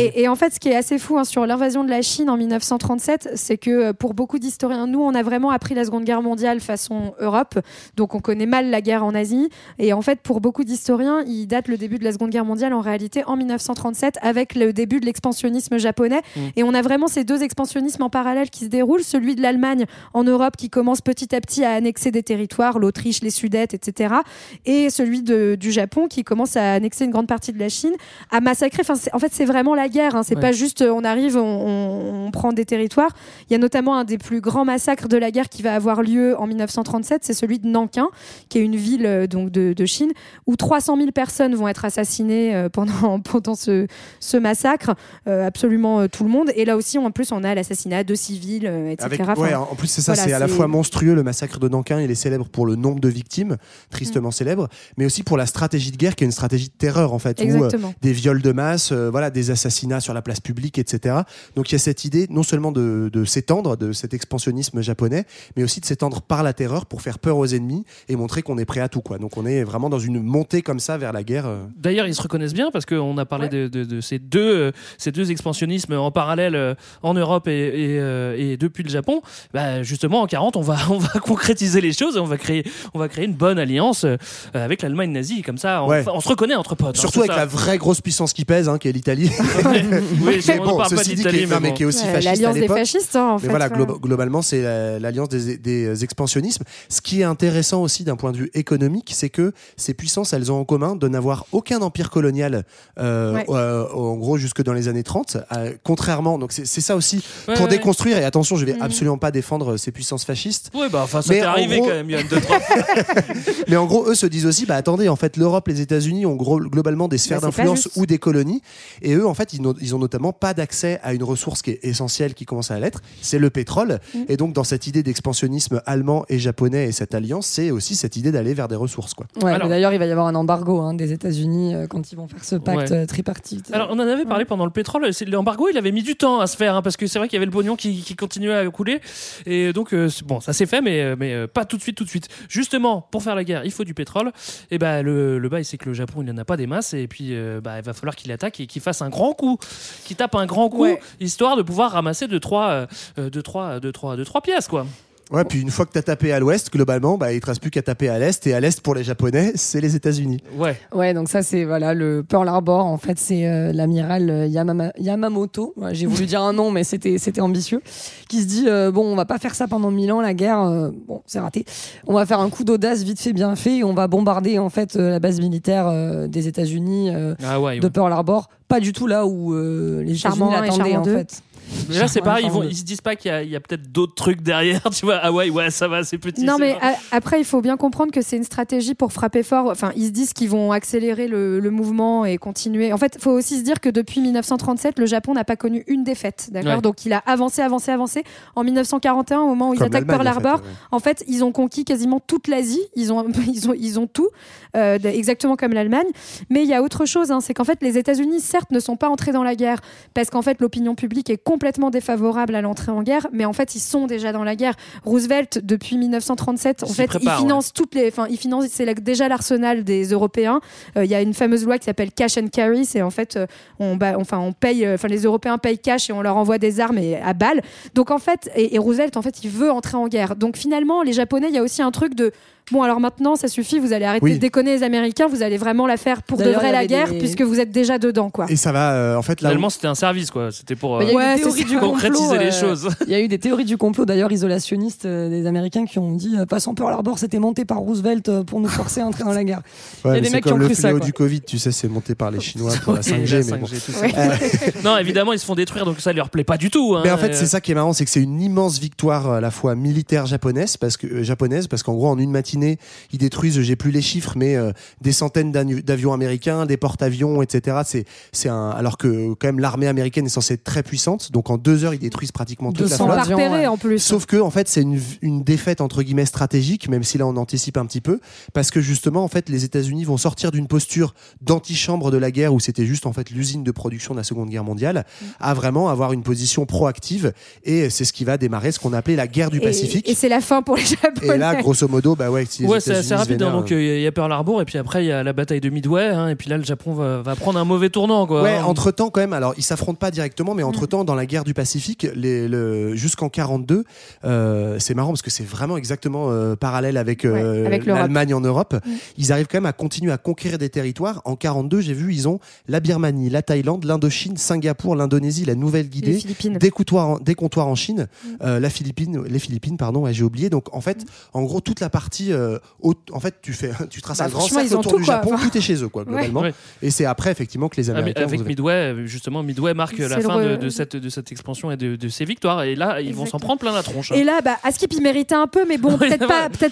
Et, et en fait, ce qui est assez fou hein, sur l'invasion de la Chine en 1937, c'est que euh, pour beaucoup d'historiens, nous, on a vraiment appris la Seconde Guerre mondiale façon Europe, donc on connaît mal la guerre en Asie. Et en fait, pour beaucoup d'historiens, il date le début de la Seconde Guerre mondiale en réalité en 1937 avec le début de l'expansionnisme japonais. Mm. Et on a vraiment ces deux expansionnismes en parallèle qui se déroulent, celui de l'Allemagne en Europe qui commence petit à petit à annexer des territoires, l'Autriche, les Sudètes, etc. Et celui de- du Japon qui commence à annexer une grande partie de la Chine, à massacrer. Enfin, en fait, c'est vraiment la guerre. hein. C'est Ouais. pas juste euh, on arrive, on, on- on prend des territoires. Il y a notamment un des plus grands massacres de la guerre qui va avoir lieu en 1937, c'est celui de Nankin, qui est une ville euh, donc de, de Chine où 300 000 personnes vont être assassinées euh, pendant pendant ce, ce massacre, euh, absolument tout le monde. Et là aussi, en plus, on a l'assassinat de civils, etc. Avec- Enfin, ouais, en plus, c'est ça, voilà, c'est à la fois monstrueux. Le massacre de Nankin, il est célèbre pour le nombre de victimes, Mm. tristement célèbre, mais aussi pour la stratégie de guerre, qui est une stratégie de terreur, en fait, où euh, Exactement. des viols de masse, euh, voilà, des assassinats sur la place publique, etc. Donc il y a cette idée, non seulement de, de s'étendre, de cet expansionnisme japonais, mais aussi de s'étendre par la terreur pour faire peur aux ennemis et montrer qu'on est prêt à tout, quoi. Donc on est vraiment dans une montée comme ça vers la guerre. euh. D'ailleurs, ils se reconnaissent bien parce qu'on a parlé de, de- de ces, deux, euh, ces deux expansionnismes en parallèle en Europe et, et, et depuis le Japon. Bah, justement, en 40, on va, on va concrétiser les choses et on va créer, on va créer une bonne alliance avec l'Allemagne nazie. Comme ça, on, Ouais. on se reconnaît entre potes. hein, Surtout avec ça. la vraie grosse puissance qui pèse, hein, qui est l'Italie. Oui, Mais on bon, ceci dit, qui est, non, mais mais bon. qui est aussi Ouais, fasciste L'alliance des fascistes, hein, en Mais fait. voilà, ouais. glo- globalement, c'est la- l'alliance des, des expansionnismes. Ce qui est intéressant aussi d'un point de vue économique, c'est que ces puissances, elles ont en commun de n'avoir aucun empire colonial, euh, Ouais. euh, en gros, jusque dans les années 30. euh, contrairement, donc c'est ça aussi, Ouais, pour ouais. déconstruire, et attention, je vais Mhm. absolument pas défendre ces puissances fascistes. Ouais, bah, enfin, ça Mais t'est en arrivé gros- quand même, Yann, deux, trois. Mais en gros, eux se disent aussi, bah attendez, en fait, l'Europe, les États-Unis ont gros- globalement des sphères d'influence ou des colonies, Et eux, en fait, ils n'ont ils ont notamment pas d'accès à une ressource qui est essentielle, qui commence à l'être, c'est le pétrole. Et donc, dans cette idée d'expansionnisme allemand et japonais et cette alliance, c'est aussi cette idée d'aller vers des ressources. Quoi. Ouais, Alors- D'ailleurs, il va y avoir un embargo hein, des États-Unis euh, quand ils vont faire ce pacte Ouais. euh, tripartite. Alors, on en avait parlé pendant le pétrole. c'est- L'embargo, il avait mis du temps à se faire, hein, parce que c'est vrai qu'il y avait le pognon qui, qui continuait à couler. Et donc, euh, bon, ça s'est fait, mais, mais euh, pas tout de suite, tout de suite. Justement, pour faire la guerre, il faut du pétrole. Et ben le, le bail, c'est que le Japon, il n'en a pas des masses. Et puis, euh, bah, il va falloir qu'il attaque et qu'il fasse un grand coup, qu'il tape un grand coup, Ouais. histoire de pouvoir ramasser deux, trois, euh, euh, deux, trois, deux, trois, deux, trois pièces, quoi. Ouais, puis une fois que tu as tapé à l'ouest, globalement, bah, il te reste plus qu'à taper à l'est. Et à l'est, pour les Japonais, c'est les États-Unis. Ouais. Ouais, donc ça c'est voilà le Pearl Harbor. En fait, c'est euh, l'amiral euh, Yamama- Yamamoto. Ouais, J'ai voulu dire un nom, mais c'était c'était ambitieux. Qui se dit euh, bon, on va pas faire ça pendant mille ans, la guerre. euh, bon, c'est raté. On va faire un coup d'audace vite fait, bien fait. Et on va bombarder en fait euh, la base militaire euh, des États-Unis euh, Ah ouais, de ouais. Pearl Harbor. Pas du tout là où euh, les États-Unis l'attendaient en fait. Mais là, c'est pareil, ils, vont, ils se disent pas qu'il y a, il y a peut-être d'autres trucs derrière. Tu vois, ah ouais, ouais, ça va, c'est petit. Non, mais a- après, il faut bien comprendre que c'est une stratégie pour frapper fort. Enfin, ils se disent qu'ils vont accélérer le, le mouvement et continuer. En fait, il faut aussi se dire que depuis 1937, le Japon n'a pas connu une défaite. D'accord Ouais. Donc, il a avancé, avancé, avancé. En 1941, au moment où ils Comme attaquent Pearl l'Allemagne, en fait, Harbor, ouais. en fait, ils ont conquis quasiment toute l'Asie. Ils ont, ils ont, ils ont tout, euh, exactement comme l'Allemagne. Mais il y a autre chose, hein, c'est qu'en fait, les États-Unis, certes, ne sont pas entrés dans la guerre parce qu'en fait, l'opinion publique est complètement défavorable à l'entrée en guerre. Mais en fait, ils sont déjà dans la guerre. Roosevelt, depuis 1937, en fait, prépare, il finance toutes les, enfin, il finance, c'est déjà l'arsenal des Européens. Euh, Il y a une fameuse loi qui s'appelle cash and carry. C'est en fait, euh, on, bah, enfin, on paye, euh, enfin, les Européens payent cash et on leur envoie des armes et, à balles. Donc en fait, et, et Roosevelt, en fait, il veut entrer en guerre. Donc finalement, les Japonais, il y a aussi un truc de Bon, alors maintenant, ça suffit, vous allez arrêter Oui. de déconner les Américains, vous allez vraiment la faire pour de vrai la guerre, des- puisque vous êtes déjà dedans, quoi. Et ça va, euh, en fait, là. où- Finalement, c'était un service, quoi. C'était pour. Il y a eu euh, des Ouais, théories c'est du complot, concrétiser les euh, choses. Il y a eu des théories du complot, d'ailleurs isolationnistes euh, des Américains qui ont dit passant Pearl Harbor, c'était monté par Roosevelt pour nous forcer à entrer dans la guerre. Ouais, il y a des mecs qui comme ont le cru ça, fléau quoi. du Covid, tu sais, c'est monté par les Chinois pour la Ouais, 5G. la mais bon. 5G, tout ça. non, évidemment, ils se font détruire, donc ça leur plaît pas du tout. hein. Mais en fait, c'est ça qui est marrant, c'est que c'est une immense victoire à la fois militaire japonaise, parce que japonaise, parce qu'en gros, en une matinée, ils détruisent, j'ai plus les chiffres, mais euh, des centaines d'avions américains, des porte-avions, etc. C'est, c'est un, alors que quand même l'armée américaine est censée être très puissante, donc en deux heures, ils détruisent pratiquement toute la 200 flotte. En plus. Sauf que en fait c'est une, une défaite entre guillemets stratégique, même si là on anticipe un petit peu, parce que justement en fait les États-Unis vont sortir d'une posture d'antichambre de la guerre où c'était juste en fait l'usine de production de la Seconde Guerre mondiale, à vraiment avoir une position proactive et c'est ce qui va démarrer ce qu'on appelait la guerre du Et- Pacifique. Et, c'est la fin pour les Japonais. Et là grosso modo bah ouais, si Ouais, c'est assez se rapide. hein. donc, euh, il y a Pearl Harbor, et puis après, il y a la bataille de Midway, hein, et puis là, le Japon va, va prendre un mauvais tournant, quoi. Ouais, hein. entre temps quand même. Alors, ils s'affrontent pas directement, mais Mm. entre temps, dans la guerre du Pacifique, les, le, jusqu'en 42, euh, c'est marrant parce que c'est vraiment exactement euh, parallèle avec, euh, Ouais, avec l'Europe. l'Allemagne en Europe. Mm. Ils arrivent quand même à continuer à conquérir des territoires. En 42, j'ai vu, ils ont la Birmanie, la Thaïlande, l'Indochine, Singapour, l'Indonésie, la Nouvelle-Guinée. Philippines. Des comptoirs, en, des comptoirs en Chine, Mm. euh, la Philippine, les Philippines, pardon, ouais, j'ai oublié. Donc en fait, en gros, toute la partie, euh, en fait, tu fais, tu traces Bah, un grand cercle ils ont autour tout, du quoi. Japon, Enfin, tout est chez eux, quoi, globalement. Ouais. Et c'est après, effectivement, que les Ah, Américains. avec Midway, justement, Midway marque la fin de, cette, de cette expansion et de, de ses victoires. Et là, ils vont s'en prendre plein la tronche. hein. Et là, bah, Askip, il méritait un peu, mais bon, peut-être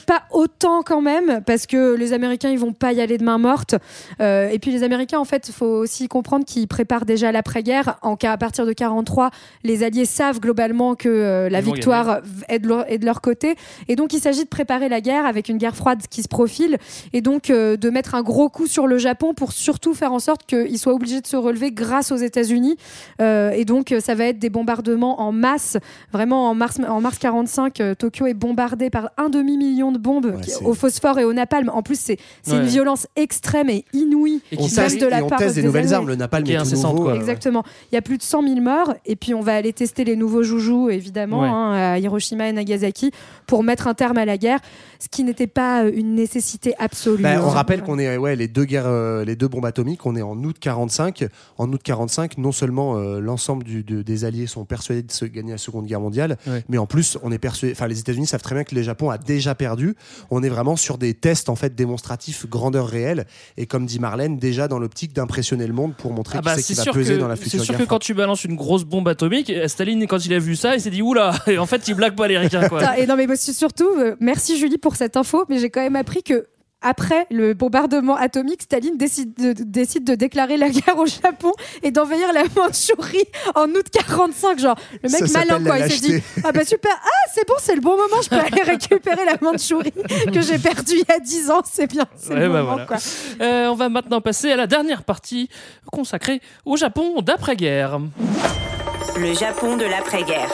pas, autant quand même, parce que les Américains, ils vont pas y aller de main morte. Euh, et puis les Américains, en fait, faut aussi comprendre qu'ils préparent déjà l'après-guerre. En cas, à partir de 43, les Alliés savent globalement que euh, la Ils victoire est de, leur, est de leur côté, et donc il s'agit de préparer la guerre avec une guerre froide qui se profile, et donc euh, de mettre un gros coup sur le Japon pour surtout faire en sorte qu'il soit obligé de se relever grâce aux États-Unis. Euh, et donc, euh, ça va être des bombardements en masse. Vraiment, en mars, en mars 45, euh, Tokyo est bombardé par un demi-million de bombes qui- au phosphore et au napalm. En plus, c'est c'est Ouais. une violence extrême et inouïe. Et on qui teste, de la et on part teste des des nouvelles armes. Le napalm Qui est est tout nouveau. quoi. Exactement. Il y a plus de 100 000 morts et puis on va aller tester les nouveaux joujoux évidemment Ouais. hein, à Hiroshima et Nagasaki pour mettre un terme à la guerre, ce qui n'était pas euh, une nécessité absolue. Bah, on rappelle qu'on est ouais les deux guerres, euh, les deux bombes atomiques. On est en août 45. En août 45, non seulement euh, l'ensemble de- des alliés sont persuadés de se gagner la Seconde Guerre mondiale, Ouais. mais en plus on est persuadé. Enfin, les États-Unis savent très bien que le Japon a déjà perdu. On est vraiment sur des tests en fait démonstratifs grandeur réelle. Et comme dit Marlène, déjà dans l'optique d'impressionner le monde pour montrer Ah qui bah, c'est c'est qui va sûr peser que, dans la c'est future sûr guerre que quand tu balances une grosse bombe atomique, Staline, quand il a vu ça, il s'est dit oula, et en fait, il blague pas les ricains, quoi. Putain, Et non mais surtout, merci Julie pour cette info, mais j'ai quand même appris que après le bombardement atomique, Staline décide de, décide de déclarer la guerre au Japon et d'envahir la Mandchourie en août 45. Genre, le mec Ça malin, quoi. Il s'est dit. Ah bah super, ah c'est bon, c'est le bon moment, je peux aller récupérer la Mandchourie que j'ai perdue il y a 10 ans. C'est bien, c'est Ouais, le bah moment, voilà. quoi. Euh, on va maintenant passer à la dernière partie consacrée au Japon d'après-guerre. Le Japon de l'après-guerre.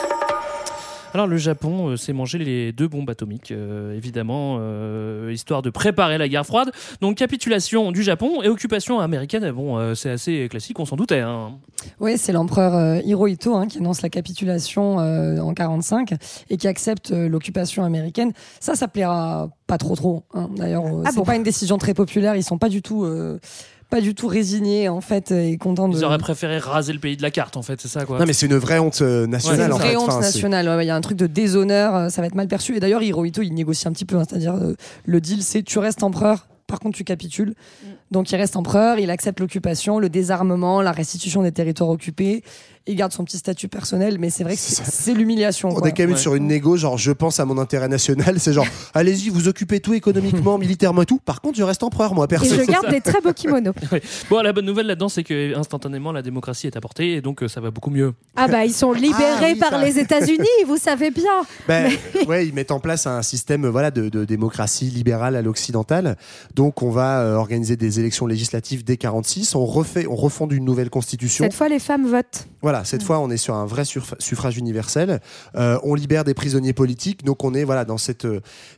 Alors le Japon euh, s'est mangé les deux bombes atomiques, euh, évidemment, euh, histoire de préparer la guerre froide. Donc capitulation du Japon et occupation américaine, bon, euh, c'est assez classique, on s'en doutait. hein. Oui, c'est l'empereur euh, Hirohito hein, qui annonce la capitulation euh, en 45 et qui accepte euh, l'occupation américaine. Ça, ça plaira pas trop trop. hein. D'ailleurs, euh, Ah c'est bon pas une décision très populaire. Ils sont pas du tout, euh, pas du tout résignés en fait et contents de. Ils auraient préféré raser le pays de la carte, en fait, c'est ça quoi. Non, mais c'est une vraie honte euh, C'est nationale une en vraie fait. honte Enfin, nationale. Ouais, ouais, Il y a un truc de déshonneur, euh, ça va être mal perçu. Et d'ailleurs, Hirohito, il négocie un petit peu. hein, C'est-à-dire, euh, le deal, c'est tu restes empereur, par contre, tu capitules. Mm. Donc, il reste empereur, il accepte l'occupation, le désarmement, la restitution des territoires occupés. Il garde son petit statut personnel, mais c'est vrai que c'est l'humiliation. On quoi. est quand même sur une négo, genre je pense à mon intérêt national, c'est genre allez-y, vous occupez tout économiquement, militairement et tout. Par contre, je reste empereur, moi, Et perso. je garde des très beaux kimonos. Ouais. Bon, la bonne nouvelle là-dedans, c'est que instantanément la démocratie est apportée et donc euh, ça va beaucoup mieux. Ah bah ils sont libérés Ah oui, par les États-Unis, vous savez bien. Ben, ouais, ils mettent en place un système euh, voilà, de, de démocratie libérale à l'occidentale. Donc, on va euh, organiser des élections législatives dès 46. On refait, on refonde une nouvelle constitution. Cette fois, les femmes votent. Voilà, cette fois, on est sur un vrai suffrage universel. Euh, on libère des prisonniers politiques. Donc, on est voilà dans cette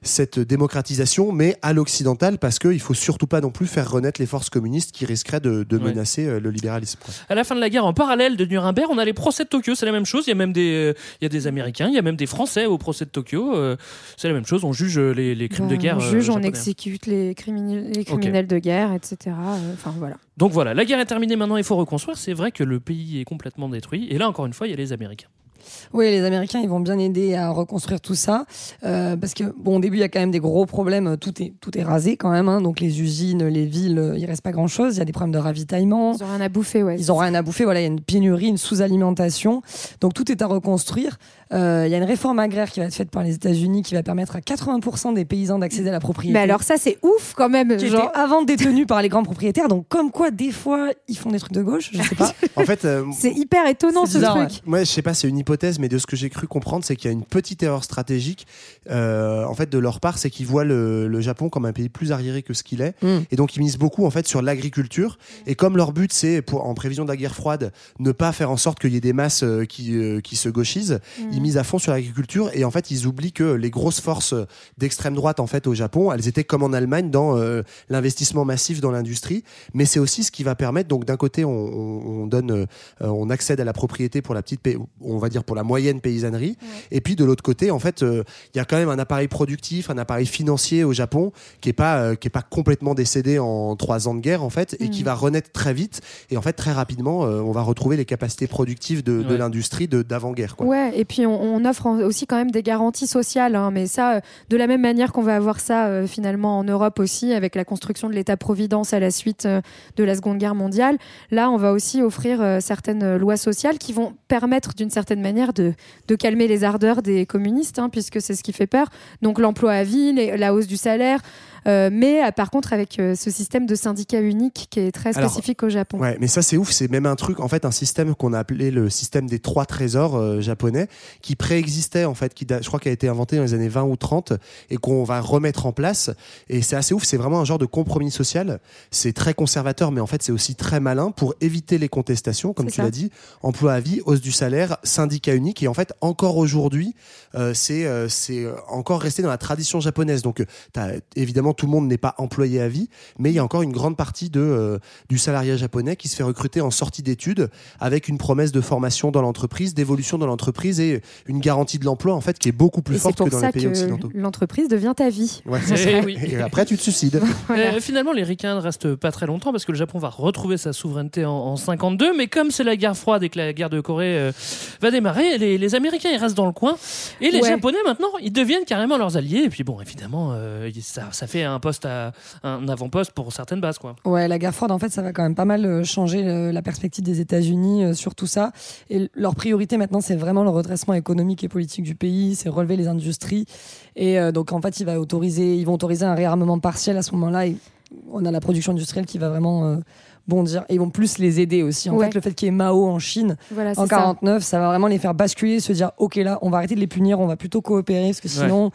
cette démocratisation, mais à l'occidental, parce qu'il faut surtout pas non plus faire renaître les forces communistes qui risqueraient de, de Ouais. menacer euh, le libéralisme. quoi. À la fin de la guerre, en parallèle de Nuremberg, on a les procès de Tokyo, c'est la même chose. Il y a même des, euh, il y a des Américains, il y a même des Français au procès de Tokyo. euh, c'est la même chose. On juge euh, les, les crimes Bah, de guerre. on euh, juge, on exécute les, criminels- les criminels de guerre, etc. Euh, Enfin voilà. Donc voilà, la guerre est terminée. Maintenant, il faut reconstruire. C'est vrai que le pays est complètement détruit. Et là, encore une fois, il y a les Américains. Oui, les Américains, ils vont bien aider à reconstruire tout ça. euh, parce que, bon, au début, il y a quand même des gros problèmes. Tout est, tout est rasé quand même. hein. donc, les usines, les villes, euh, il reste pas grand chose. Il y a des problèmes de ravitaillement. Ils ont rien à bouffer, ouais. Ils ont rien à bouffer. Voilà, il y a une pénurie, une sous-alimentation. Donc, tout est à reconstruire. Euh, il y a une réforme agraire qui va être faite par les États-Unis qui va permettre à 80% des paysans d'accéder à la propriété. Mais alors ça, c'est ouf quand même. qui genre- était avant détenu par les grands propriétaires. Donc, comme quoi, des fois, ils font des trucs de gauche, je sais pas. En fait, euh, C'est hyper étonnant ce bizarre, truc. Moi, je sais pas, c'est une hypothèse, mais de ce que j'ai cru comprendre, c'est qu'il y a une petite erreur stratégique, euh, en fait, de leur part, c'est qu'ils voient le, le Japon comme un pays plus arriéré que ce qu'il est, Mm. et donc ils misent beaucoup en fait sur l'agriculture. Et comme leur but, c'est pour, en prévision de la guerre froide, ne pas faire en sorte qu'il y ait des masses euh, qui, euh, qui se gauchisent, Mm. ils misent à fond sur l'agriculture, et en fait, ils oublient que les grosses forces d'extrême droite, en fait, au Japon, elles étaient comme en Allemagne dans euh, l'investissement massif dans l'industrie, mais c'est aussi ce qui va permettre. Donc, d'un côté, on, on- on donne, euh, on accède à la propriété pour la petite, on va dire pour la moyenne paysannerie, et puis de l'autre côté, en fait, euh, il y a quand même un appareil productif, un appareil financier au Japon qui est pas, euh, qui est pas complètement décédé en trois ans de guerre, en fait, et qui Mm. va renaître très vite. Et en fait, très rapidement, euh, on va retrouver les capacités productives de, de Ouais. l'industrie de d'avant-guerre. quoi. Ouais, et puis on, on offre aussi quand même des garanties sociales, hein, mais ça, euh, de la même manière qu'on va avoir ça euh, finalement en Europe aussi, avec la construction de l'État-providence à la suite euh, de la Seconde Guerre mondiale, là, on va aussi offrir euh, certaines lois sociales qui vont permettre d'une certaine manière de, calmer les ardeurs des communistes, hein, puisque c'est ce qui fait peur. Donc l'emploi à vie, les- la hausse du salaire, mais euh, par contre avec euh, ce système de syndicat unique qui est très Alors, spécifique au Japon. Ouais, mais ça c'est ouf, c'est même un truc, en fait, un système qu'on a appelé le système des trois trésors euh, japonais, qui préexistait en fait, qui je crois qu'il a été inventé dans les années 20 ou 30 et qu'on va remettre en place. Et c'est assez ouf, c'est vraiment un genre de compromis social. C'est très conservateur, mais en fait c'est aussi très malin pour éviter les contestations, comme tu l'as dit, emploi à vie, hausse du salaire, syndicat unique. Et en fait, encore aujourd'hui, euh, c'est euh, euh, encore resté dans la tradition japonaise. Donc, euh, t'as- évidemment, tout le monde n'est pas employé à vie, mais il y a encore une grande partie de, euh, du salariat japonais qui se fait recruter en sortie d'études avec une promesse de formation dans l'entreprise, d'évolution dans l'entreprise et une garantie de l'emploi en fait qui est beaucoup plus Et forte que dans ça les pays que occidentaux. l'entreprise devient ta vie. Ouais, Eh oui. Et après, tu te suicides. Voilà. Finalement, les ricains ne restent pas très longtemps parce que le Japon va retrouver sa souveraineté en, en 52. Mais comme c'est la guerre froide et que la guerre de Corée euh, va démarrer démarrer. Les, les Américains, ils restent dans le coin. Et les Ouais. Japonais, maintenant, ils deviennent carrément leurs alliés. Et puis, bon, évidemment, euh, ça, ça fait un poste à, un avant-poste pour certaines bases, quoi. Ouais, la guerre froide, en fait, ça va quand même pas mal euh, changer euh, la perspective des États-Unis euh, sur tout ça. Et leur priorité maintenant, c'est vraiment le redressement économique et politique du pays, c'est relever les industries. Et donc, en fait, il va autoriser, ils vont autoriser un réarmement partiel à ce moment-là. Et on a la production industrielle qui va vraiment bondir. Et ils vont plus les aider aussi. En Ouais. fait, le fait qu'il y ait Mao en Chine Voilà, en c'est ça. 49, ça. va vraiment les faire basculer, se dire, ok, là, on va arrêter de les punir, on va plutôt coopérer, parce que Ouais.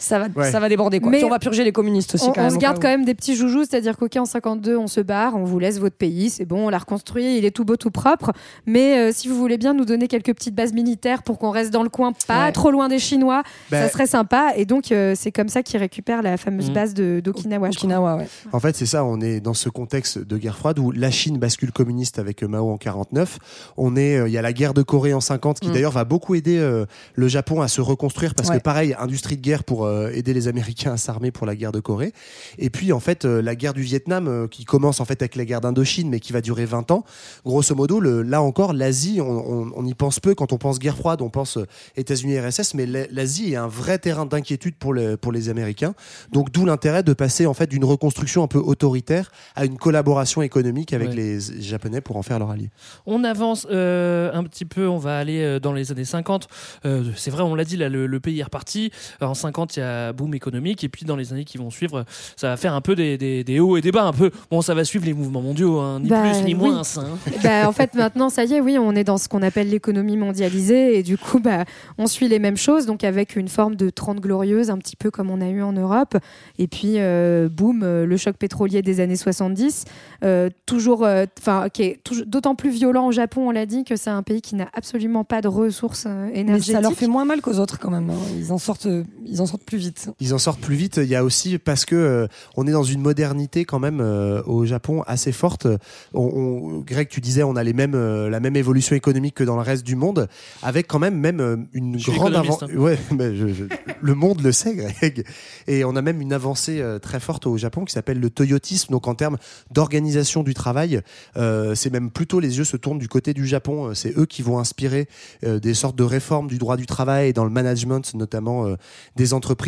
Ça va, Ouais. ça va déborder quoi. Mais Puis on va purger les communistes aussi on, quand on même. se garde quand même des petits joujoux, c'est-à-dire qu'ok en 52 on se barre, on vous laisse votre pays, c'est bon, on l'a reconstruit, il est tout beau tout propre. Mais euh, si vous voulez bien nous donner quelques petites bases militaires pour qu'on reste dans le coin, pas Ouais. trop loin des Chinois, Ben- ça serait sympa. Et donc euh, c'est comme ça qu'ils récupèrent la fameuse Mhm. base de d'Okinawa. Okinawa, ouais. En fait, c'est ça, on est dans ce contexte de guerre froide où la Chine bascule communiste avec euh, Mao en 49. On est, euh, il y a la guerre de Corée en 50 qui Mm. d'ailleurs va beaucoup aider euh, le Japon à se reconstruire parce Ouais. que pareil, industrie de guerre pour euh, aider les Américains à s'armer pour la guerre de Corée. Et puis en fait, euh, la guerre du Vietnam euh, qui commence en fait avec la guerre d'Indochine mais qui va durer 20 ans. Grosso modo, le, là encore, l'Asie, on, on- on y pense peu quand on pense guerre froide, on pense euh, États-Unis RSS, mais la- l'Asie est un vrai terrain d'inquiétude pour, le- pour les Américains. Donc d'où l'intérêt de passer en fait d'une reconstruction un peu autoritaire à une collaboration économique avec Ouais. les Japonais pour en faire leur allié. On avance euh, un petit peu, on va aller euh, dans les années 50. Euh, c'est vrai, on l'a dit, là, le, le pays est reparti. Euh, En 50, il y a boom économique. Et puis, dans les années qui vont suivre, ça va faire un peu des, des- des hauts et des bas. Un peu. Bon, ça va suivre les mouvements mondiaux, hein, ni Bah, plus ni oui. moins. hein. Bah, en fait, maintenant, ça y est, oui, on est dans ce qu'on appelle l'économie mondialisée et du coup, bah, on suit les mêmes choses, donc avec une forme de 30 glorieuses, un petit peu comme on a eu en Europe. Et puis, euh, boum, euh, le choc pétrolier des années 70, euh, toujours, euh, enfin, qui est d'autant plus violent au Japon, on l'a dit, que c'est un pays qui n'a absolument pas de ressources euh, Mais énergétiques. ça leur fait moins mal qu'aux autres quand même. hein. Ils en sortent, euh, ils en sortent plus vite. Ils en sortent plus vite. Il y a aussi parce que euh, on est dans une modernité quand même euh, au Japon assez forte. On, on- Greg, tu disais, on a les mêmes, euh, la même évolution économique que dans le reste du monde, avec quand même même une Je grande avancée. hein. Ouais, mais je- je- le monde le sait, Greg. Et on a même une avancée euh, très forte au Japon qui s'appelle le toyotisme. Donc en termes d'organisation du travail, euh, c'est même plutôt les yeux se tournent du côté du Japon. C'est eux qui vont inspirer euh, des sortes de réformes du droit du travail et dans le management, notamment euh, des entreprises,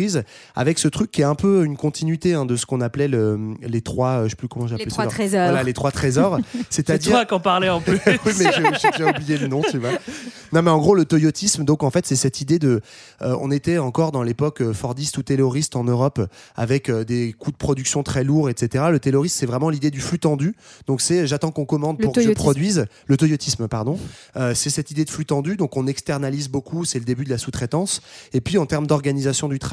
avec ce truc qui est un peu une continuité hein, de ce qu'on appelait le- les trois, euh, je sais plus comment j'appelais Les ça. trois trésors. Voilà, les trois trésors. C'est C'est-à-dire toi qui en parlais en plus. oui, mais j'ai déjà oublié le nom, tu vois. Non, mais en gros, le toyotisme, donc en fait, c'est cette idée de. euh, on était encore dans l'époque euh, fordiste ou tayloriste en Europe, avec euh, des coûts de production très lourds, etc. Le taylorisme, c'est vraiment l'idée du flux tendu. Donc c'est j'attends qu'on commande Le pour que je produise. Le toyotisme, pardon. Euh, c'est cette idée de flux tendu, donc on externalise beaucoup, c'est le début de la sous-traitance. Et puis en termes d'organisation du travail,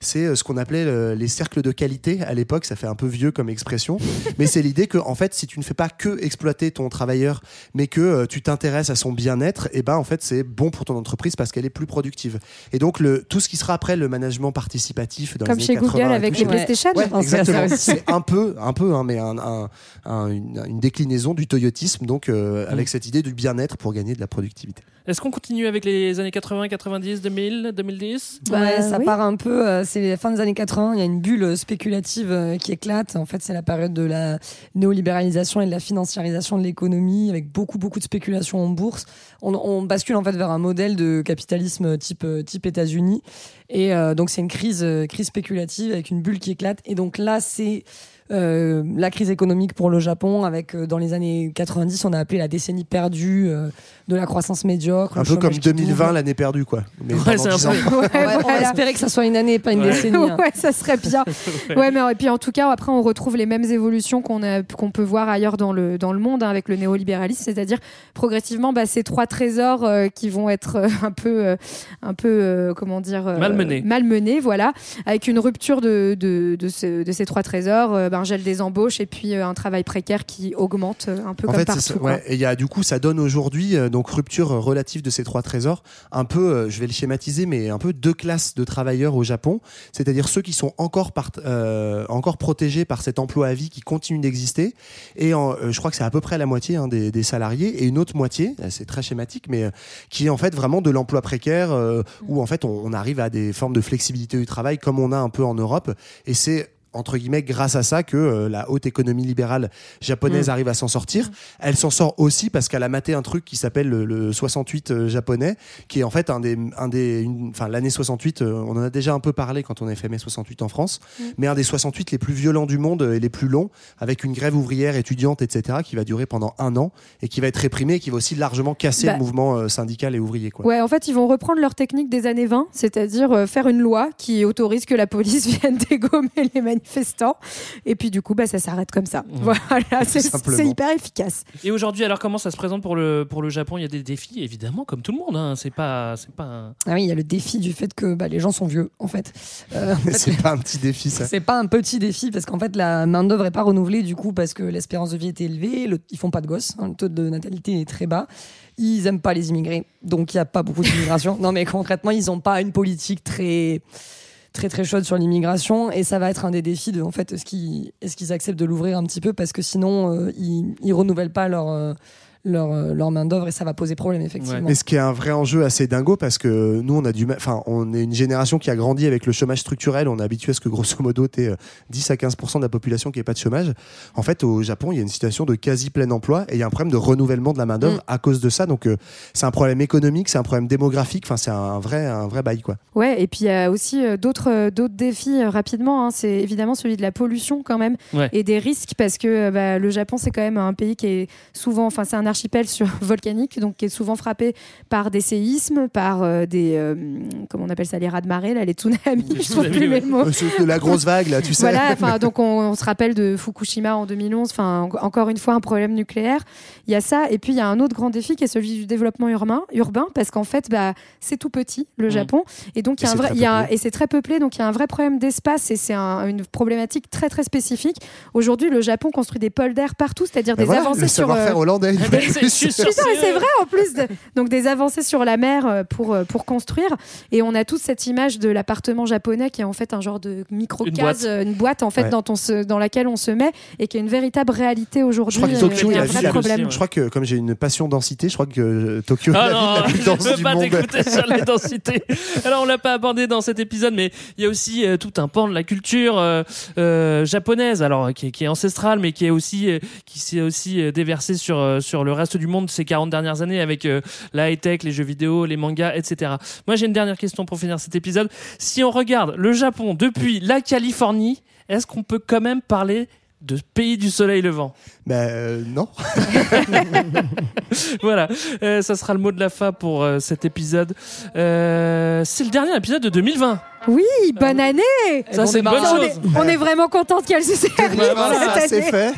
c'est euh, ce qu'on appelait euh, les cercles de qualité à l'époque, ça fait un peu vieux comme expression, mais c'est l'idée que en fait, si tu ne fais pas que exploiter ton travailleur, mais que euh, tu t'intéresses à son bien-être, et ben en fait c'est bon pour ton entreprise parce qu'elle est plus productive. Et donc le tout ce qui sera après le management participatif dans Comme les chez années 80 Google avec tout, les PlayStation. Ouais, exactement. C'est un peu, un peu, hein, mais un- un- un- une, une déclinaison du toyotisme, donc euh, avec cette idée du bien-être pour gagner de la productivité. Est-ce qu'on continue avec les années 80, 90, 2000, 2010 Ouais, ça oui. part un peu. euh, c'est la fin des années 80. Il y a une bulle spéculative euh, qui éclate. En fait, c'est la période de la néolibéralisation et de la financiarisation de l'économie, avec beaucoup beaucoup de spéculation en bourse. On, on bascule en fait vers un modèle de capitalisme type euh, type États-Unis. Et euh, donc c'est une crise crise spéculative avec une bulle qui éclate. Et donc là, c'est euh, la crise économique pour le Japon, avec euh, dans les années 90, on a appelé la décennie perdue euh, de la croissance médiocre. Un peu comme chômage qui 2020, double. l'année perdue, quoi. Mais Ouais, pendant c'est un 10 ans. peu- Ouais, On va, on va voilà. espérer que ça soit une année et pas une Ouais. décennie. hein. ouais, ça serait bien. ouais, mais et puis en tout cas, après, on retrouve les mêmes évolutions qu'on peut voir ailleurs dans le dans le monde hein, avec le néolibéralisme, c'est-à-dire progressivement, bah, ces trois trésors euh, qui vont être euh, un peu, euh, un peu, euh, comment dire, euh, Malmenés. malmenés, voilà, avec une rupture de de, de, ce- de ces trois trésors, euh, ben, un gel des embauches et puis euh, un travail précaire qui augmente euh, un peu En comme fait, partout. quoi. ouais. Et il y a du coup, ça donne aujourd'hui euh, donc rupture relative de ces trois trésors. Un peu, je vais le schématiser, mais un peu deux classes de travailleurs au Japon, c'est-à-dire ceux qui sont encore part- euh, encore protégés par cet emploi à vie qui continue d'exister. Et en- je crois que c'est à peu près la moitié hein, des, des salariés et une autre moitié, c'est très schématique, mais qui est en fait vraiment de l'emploi précaire euh, où en fait on, on arrive à des formes de flexibilité du travail comme on a un peu en Europe. Et c'est entre guillemets grâce à ça que euh, la haute économie libérale japonaise Mm. arrive à s'en sortir. Elle s'en sort aussi parce qu'elle a maté un truc qui s'appelle le, le 68 euh, japonais, qui est en fait un des, un des, enfin l'année 68. euh, on en a déjà un peu parlé quand on a fait mai 68 en France, Mm. mais un des 68 les plus violents du monde et les plus longs, avec une grève ouvrière étudiante, etc., qui va durer pendant un an et qui va être réprimée et qui va aussi largement casser Bah, le mouvement syndical et ouvrier. Quoi. Ouais, en fait, ils vont reprendre leur technique des années 20, c'est-à-dire faire une loi qui autorise que la police vienne dégommer les manifestants. Et puis, du coup, bah, ça s'arrête comme ça. Voilà, c'est hyper efficace. Et aujourd'hui, alors comment ça se présente pour le, pour le Japon? Il y a des défis, évidemment, comme tout le monde. Hein. C'est pas, c'est pas. un- Ah oui, il y a le défi du fait que bah, les gens sont vieux, en fait. Euh, en fait, c'est pas un petit défi, ça. C'est pas un petit défi parce qu'en fait la main d'œuvre est pas renouvelée du coup parce que l'espérance de vie est élevée, le- ils font pas de gosses, hein, le taux de natalité est très bas. Ils aiment pas les immigrés, donc il y a pas beaucoup d'immigration. non mais concrètement ils ont pas une politique très très très chaude sur l'immigration et ça va être un des défis de en fait est-ce qu'ils est-ce acceptent de l'ouvrir un petit peu parce que sinon euh, ils, ils renouvellent pas leur euh, leur, euh, leur main d'œuvre et ça va poser problème effectivement. Mais ce qui est un vrai enjeu assez dingo parce que nous on a du enfin on est une génération qui a grandi avec le chômage structurel, on est habitué à ce que grosso modo tu 10 à 15% de la population qui n'ait pas de chômage. En fait au Japon, il y a une situation de quasi plein emploi et il y a un problème de renouvellement de la main-d'œuvre Mm. à cause de ça donc euh, c'est un problème économique, c'est un problème démographique, enfin c'est un vrai un vrai bail quoi. Ouais, et puis il y a aussi euh, d'autres euh, d'autres défis euh, rapidement. hein. C'est évidemment celui de la pollution quand même Ouais. et des risques parce que euh, bah, le Japon c'est quand même un pays qui est souvent, enfin c'est un archipel sur volcanique donc qui est souvent frappé par des séismes, par euh, des euh, comment on appelle ça les raz de marée là, les tsunamis. Je trouve plus les mots. Euh, c'est de la grosse vague là, tu sais. Voilà, enfin, donc on, on se rappelle de Fukushima en 2011, enfin en- encore une fois un problème nucléaire. Il y a ça, et puis il y a un autre grand défi qui est celui du développement urbain, urbain parce qu'en fait, bah, c'est tout petit le Mm. Japon, et donc il y a Et un c'est vrai, très il y a un- peuplé. et c'est très peuplé, donc il y a un vrai problème d'espace, et c'est un- une problématique très très spécifique. Aujourd'hui, le Japon construit des pôles d'air partout, c'est-à-dire Ben des voilà, avancées le sur. savoir-faire euh, hollandais. une c'est vrai en plus. de- donc des avancées sur la mer euh, pour, euh, pour construire. Et on a toute cette image de l'appartement japonais qui est en fait un genre de Une micro-case, boîte. euh, une boîte en fait Ouais. dont on se, dans laquelle on se met et qui est une véritable réalité aujourd'hui. Je crois que Tokyo, il y il a a un vu vrai la- problème. Je crois que comme j'ai une passion densité, je crois que Tokyo Ah est la non, la plus je dense du pas monde. t'écouter sur la densité. Alors on l'a pas abordé dans cet épisode, mais il y a aussi euh, tout un pan de la culture euh, euh, japonaise, alors qui est, qui est ancestrale, mais qui est aussi euh, qui s'est aussi euh, déversé sur sur le reste du monde ces 40 dernières années avec euh, la high tech, les jeux vidéo, les mangas, etc. Moi j'ai une dernière question pour finir cet épisode. Si on regarde le Japon depuis la Californie, est-ce qu'on peut quand même parler de pays du soleil levant? Ben euh, non. voilà, Euh, ça sera le mot de la fin pour euh, cet épisode. C'est le dernier épisode de 2020. Oui, bonne année Ça, c'est une bonne on chose. Est, on est vraiment contente qu'elle se termine Voilà, cette année.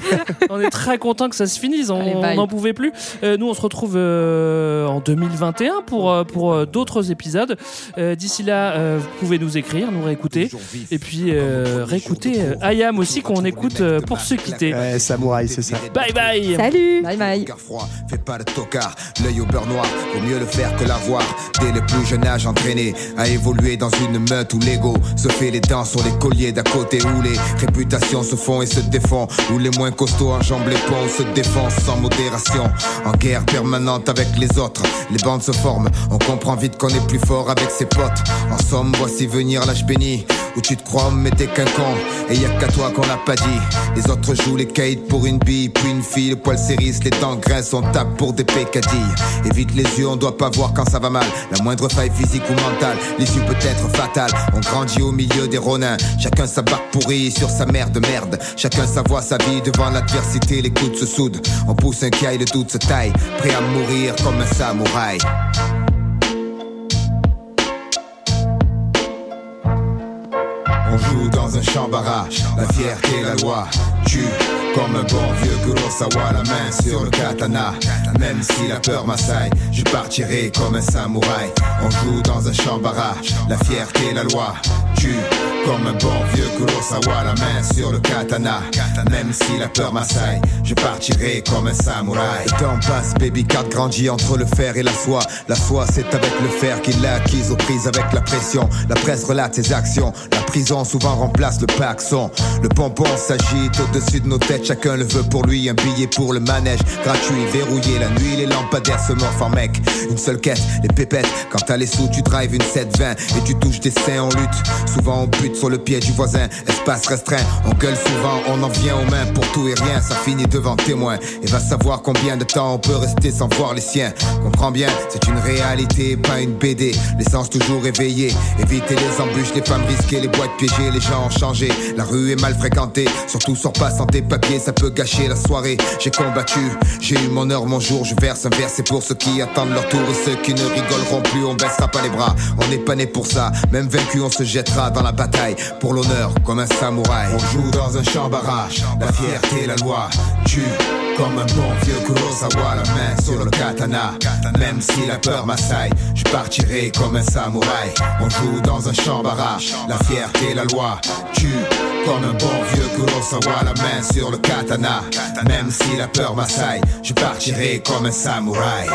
on est très content que ça se finisse. On n'en pouvait plus. Euh, nous, on se retrouve euh, en 2021 pour, euh, pour euh, d'autres épisodes. Euh, D'ici là, euh, vous pouvez nous écrire, nous réécouter. Et puis, euh, réécouter Ayam aussi, qu'on écoute euh, pour se quitter. Ouais, samouraï, c'est ça. Bye bye Salut Bye bye Car froid, fais pas de tocard, l'œil au beurre noir, vaut mieux le faire que l'avoir. Dès le plus jeune âge entraîné à évoluer dans une meute où l'ego se fait les dents sur les colliers d'à côté, où les réputations se font et se défont, où les moins costauds enjambent les ponts, se défoncent sans modération. En guerre permanente avec les autres, les bandes se forment, on comprend vite qu'on est plus fort avec ses potes. En somme, voici venir l'âge béni, où tu te crois mais t'es qu'un con, et y a qu'à toi qu'on l'a pas dit. Les autres jouent les kites pour une bille, puis une fille, le poil s'érisse, les dents grincent, on tape pour des pécadilles. Évite les yeux, on doit pas voir quand ça va mal. La moindre faille physique ou mentale, l'issue peut être fatale. On grandit au milieu des ronins, chacun sa barque pourrie sur sa mère de merde. Chacun sa voix, sa vie devant l'adversité, les coudes se soudent. On pousse un caille, le doute se taille, prêt à mourir comme un samouraï. On joue dans un champ barrage, la fierté, la loi tue comme un bon vieux Kurosawa, la main sur le katana. Même si la peur m'assaille, je partirai comme un samouraï. On joue dans un champ barrage, la fierté, la loi tue comme un bon vieux Kurosawa, la main sur le katana. Même si la peur m'assaille, je partirai comme un samouraï. Le temps passe, baby card grandit entre le fer et la soie. La soie, c'est avec le fer qu'il l'a acquise aux prises avec la pression. La presse relate ses actions. La prison souvent remplace le paxon. Le pompon s'agite au-dessus de nos têtes. Chacun le veut pour lui. Un billet pour le manège. Gratuit, verrouillé. La nuit, les lampadaires se morphent en mec. Une seule quête, les pépettes. Quand t'as les sous, tu drives une 720 et tu touches des seins en lutte. Souvent on bute sur le pied du voisin. Espace restreint, on gueule souvent, on en vient aux mains pour tout et rien. Ça finit devant témoin. Et va savoir combien de temps on peut rester sans voir les siens. Comprends bien, c'est une réalité, pas une BD. L'essence toujours éveillée. Éviter les embûches, les femmes risquées, les boîtes piégées, les gens ont changé. La rue est mal fréquentée, surtout sors pas sans tes papiers, ça peut gâcher la soirée. J'ai combattu, j'ai eu mon heure, mon jour, je verse un verre, c'est pour ceux qui attendent leur tour et ceux qui ne rigoleront plus, on baissera pas les bras. On n'est pas né pour ça, même vaincu, on se jettera dans la pour l'honneur comme un samouraï. On joue dans un champ barrage, la fierté, la loi, tue. Comme un bon vieux Kurosawa, la main sur le katana. Même si la peur m'assaille, je partirai comme un samouraï. On joue dans un champ barrage, la fierté, la loi, tue. Comme un bon vieux Kurosawa, la main sur le katana. Même si la peur m'assaille, je partirai comme un samouraï.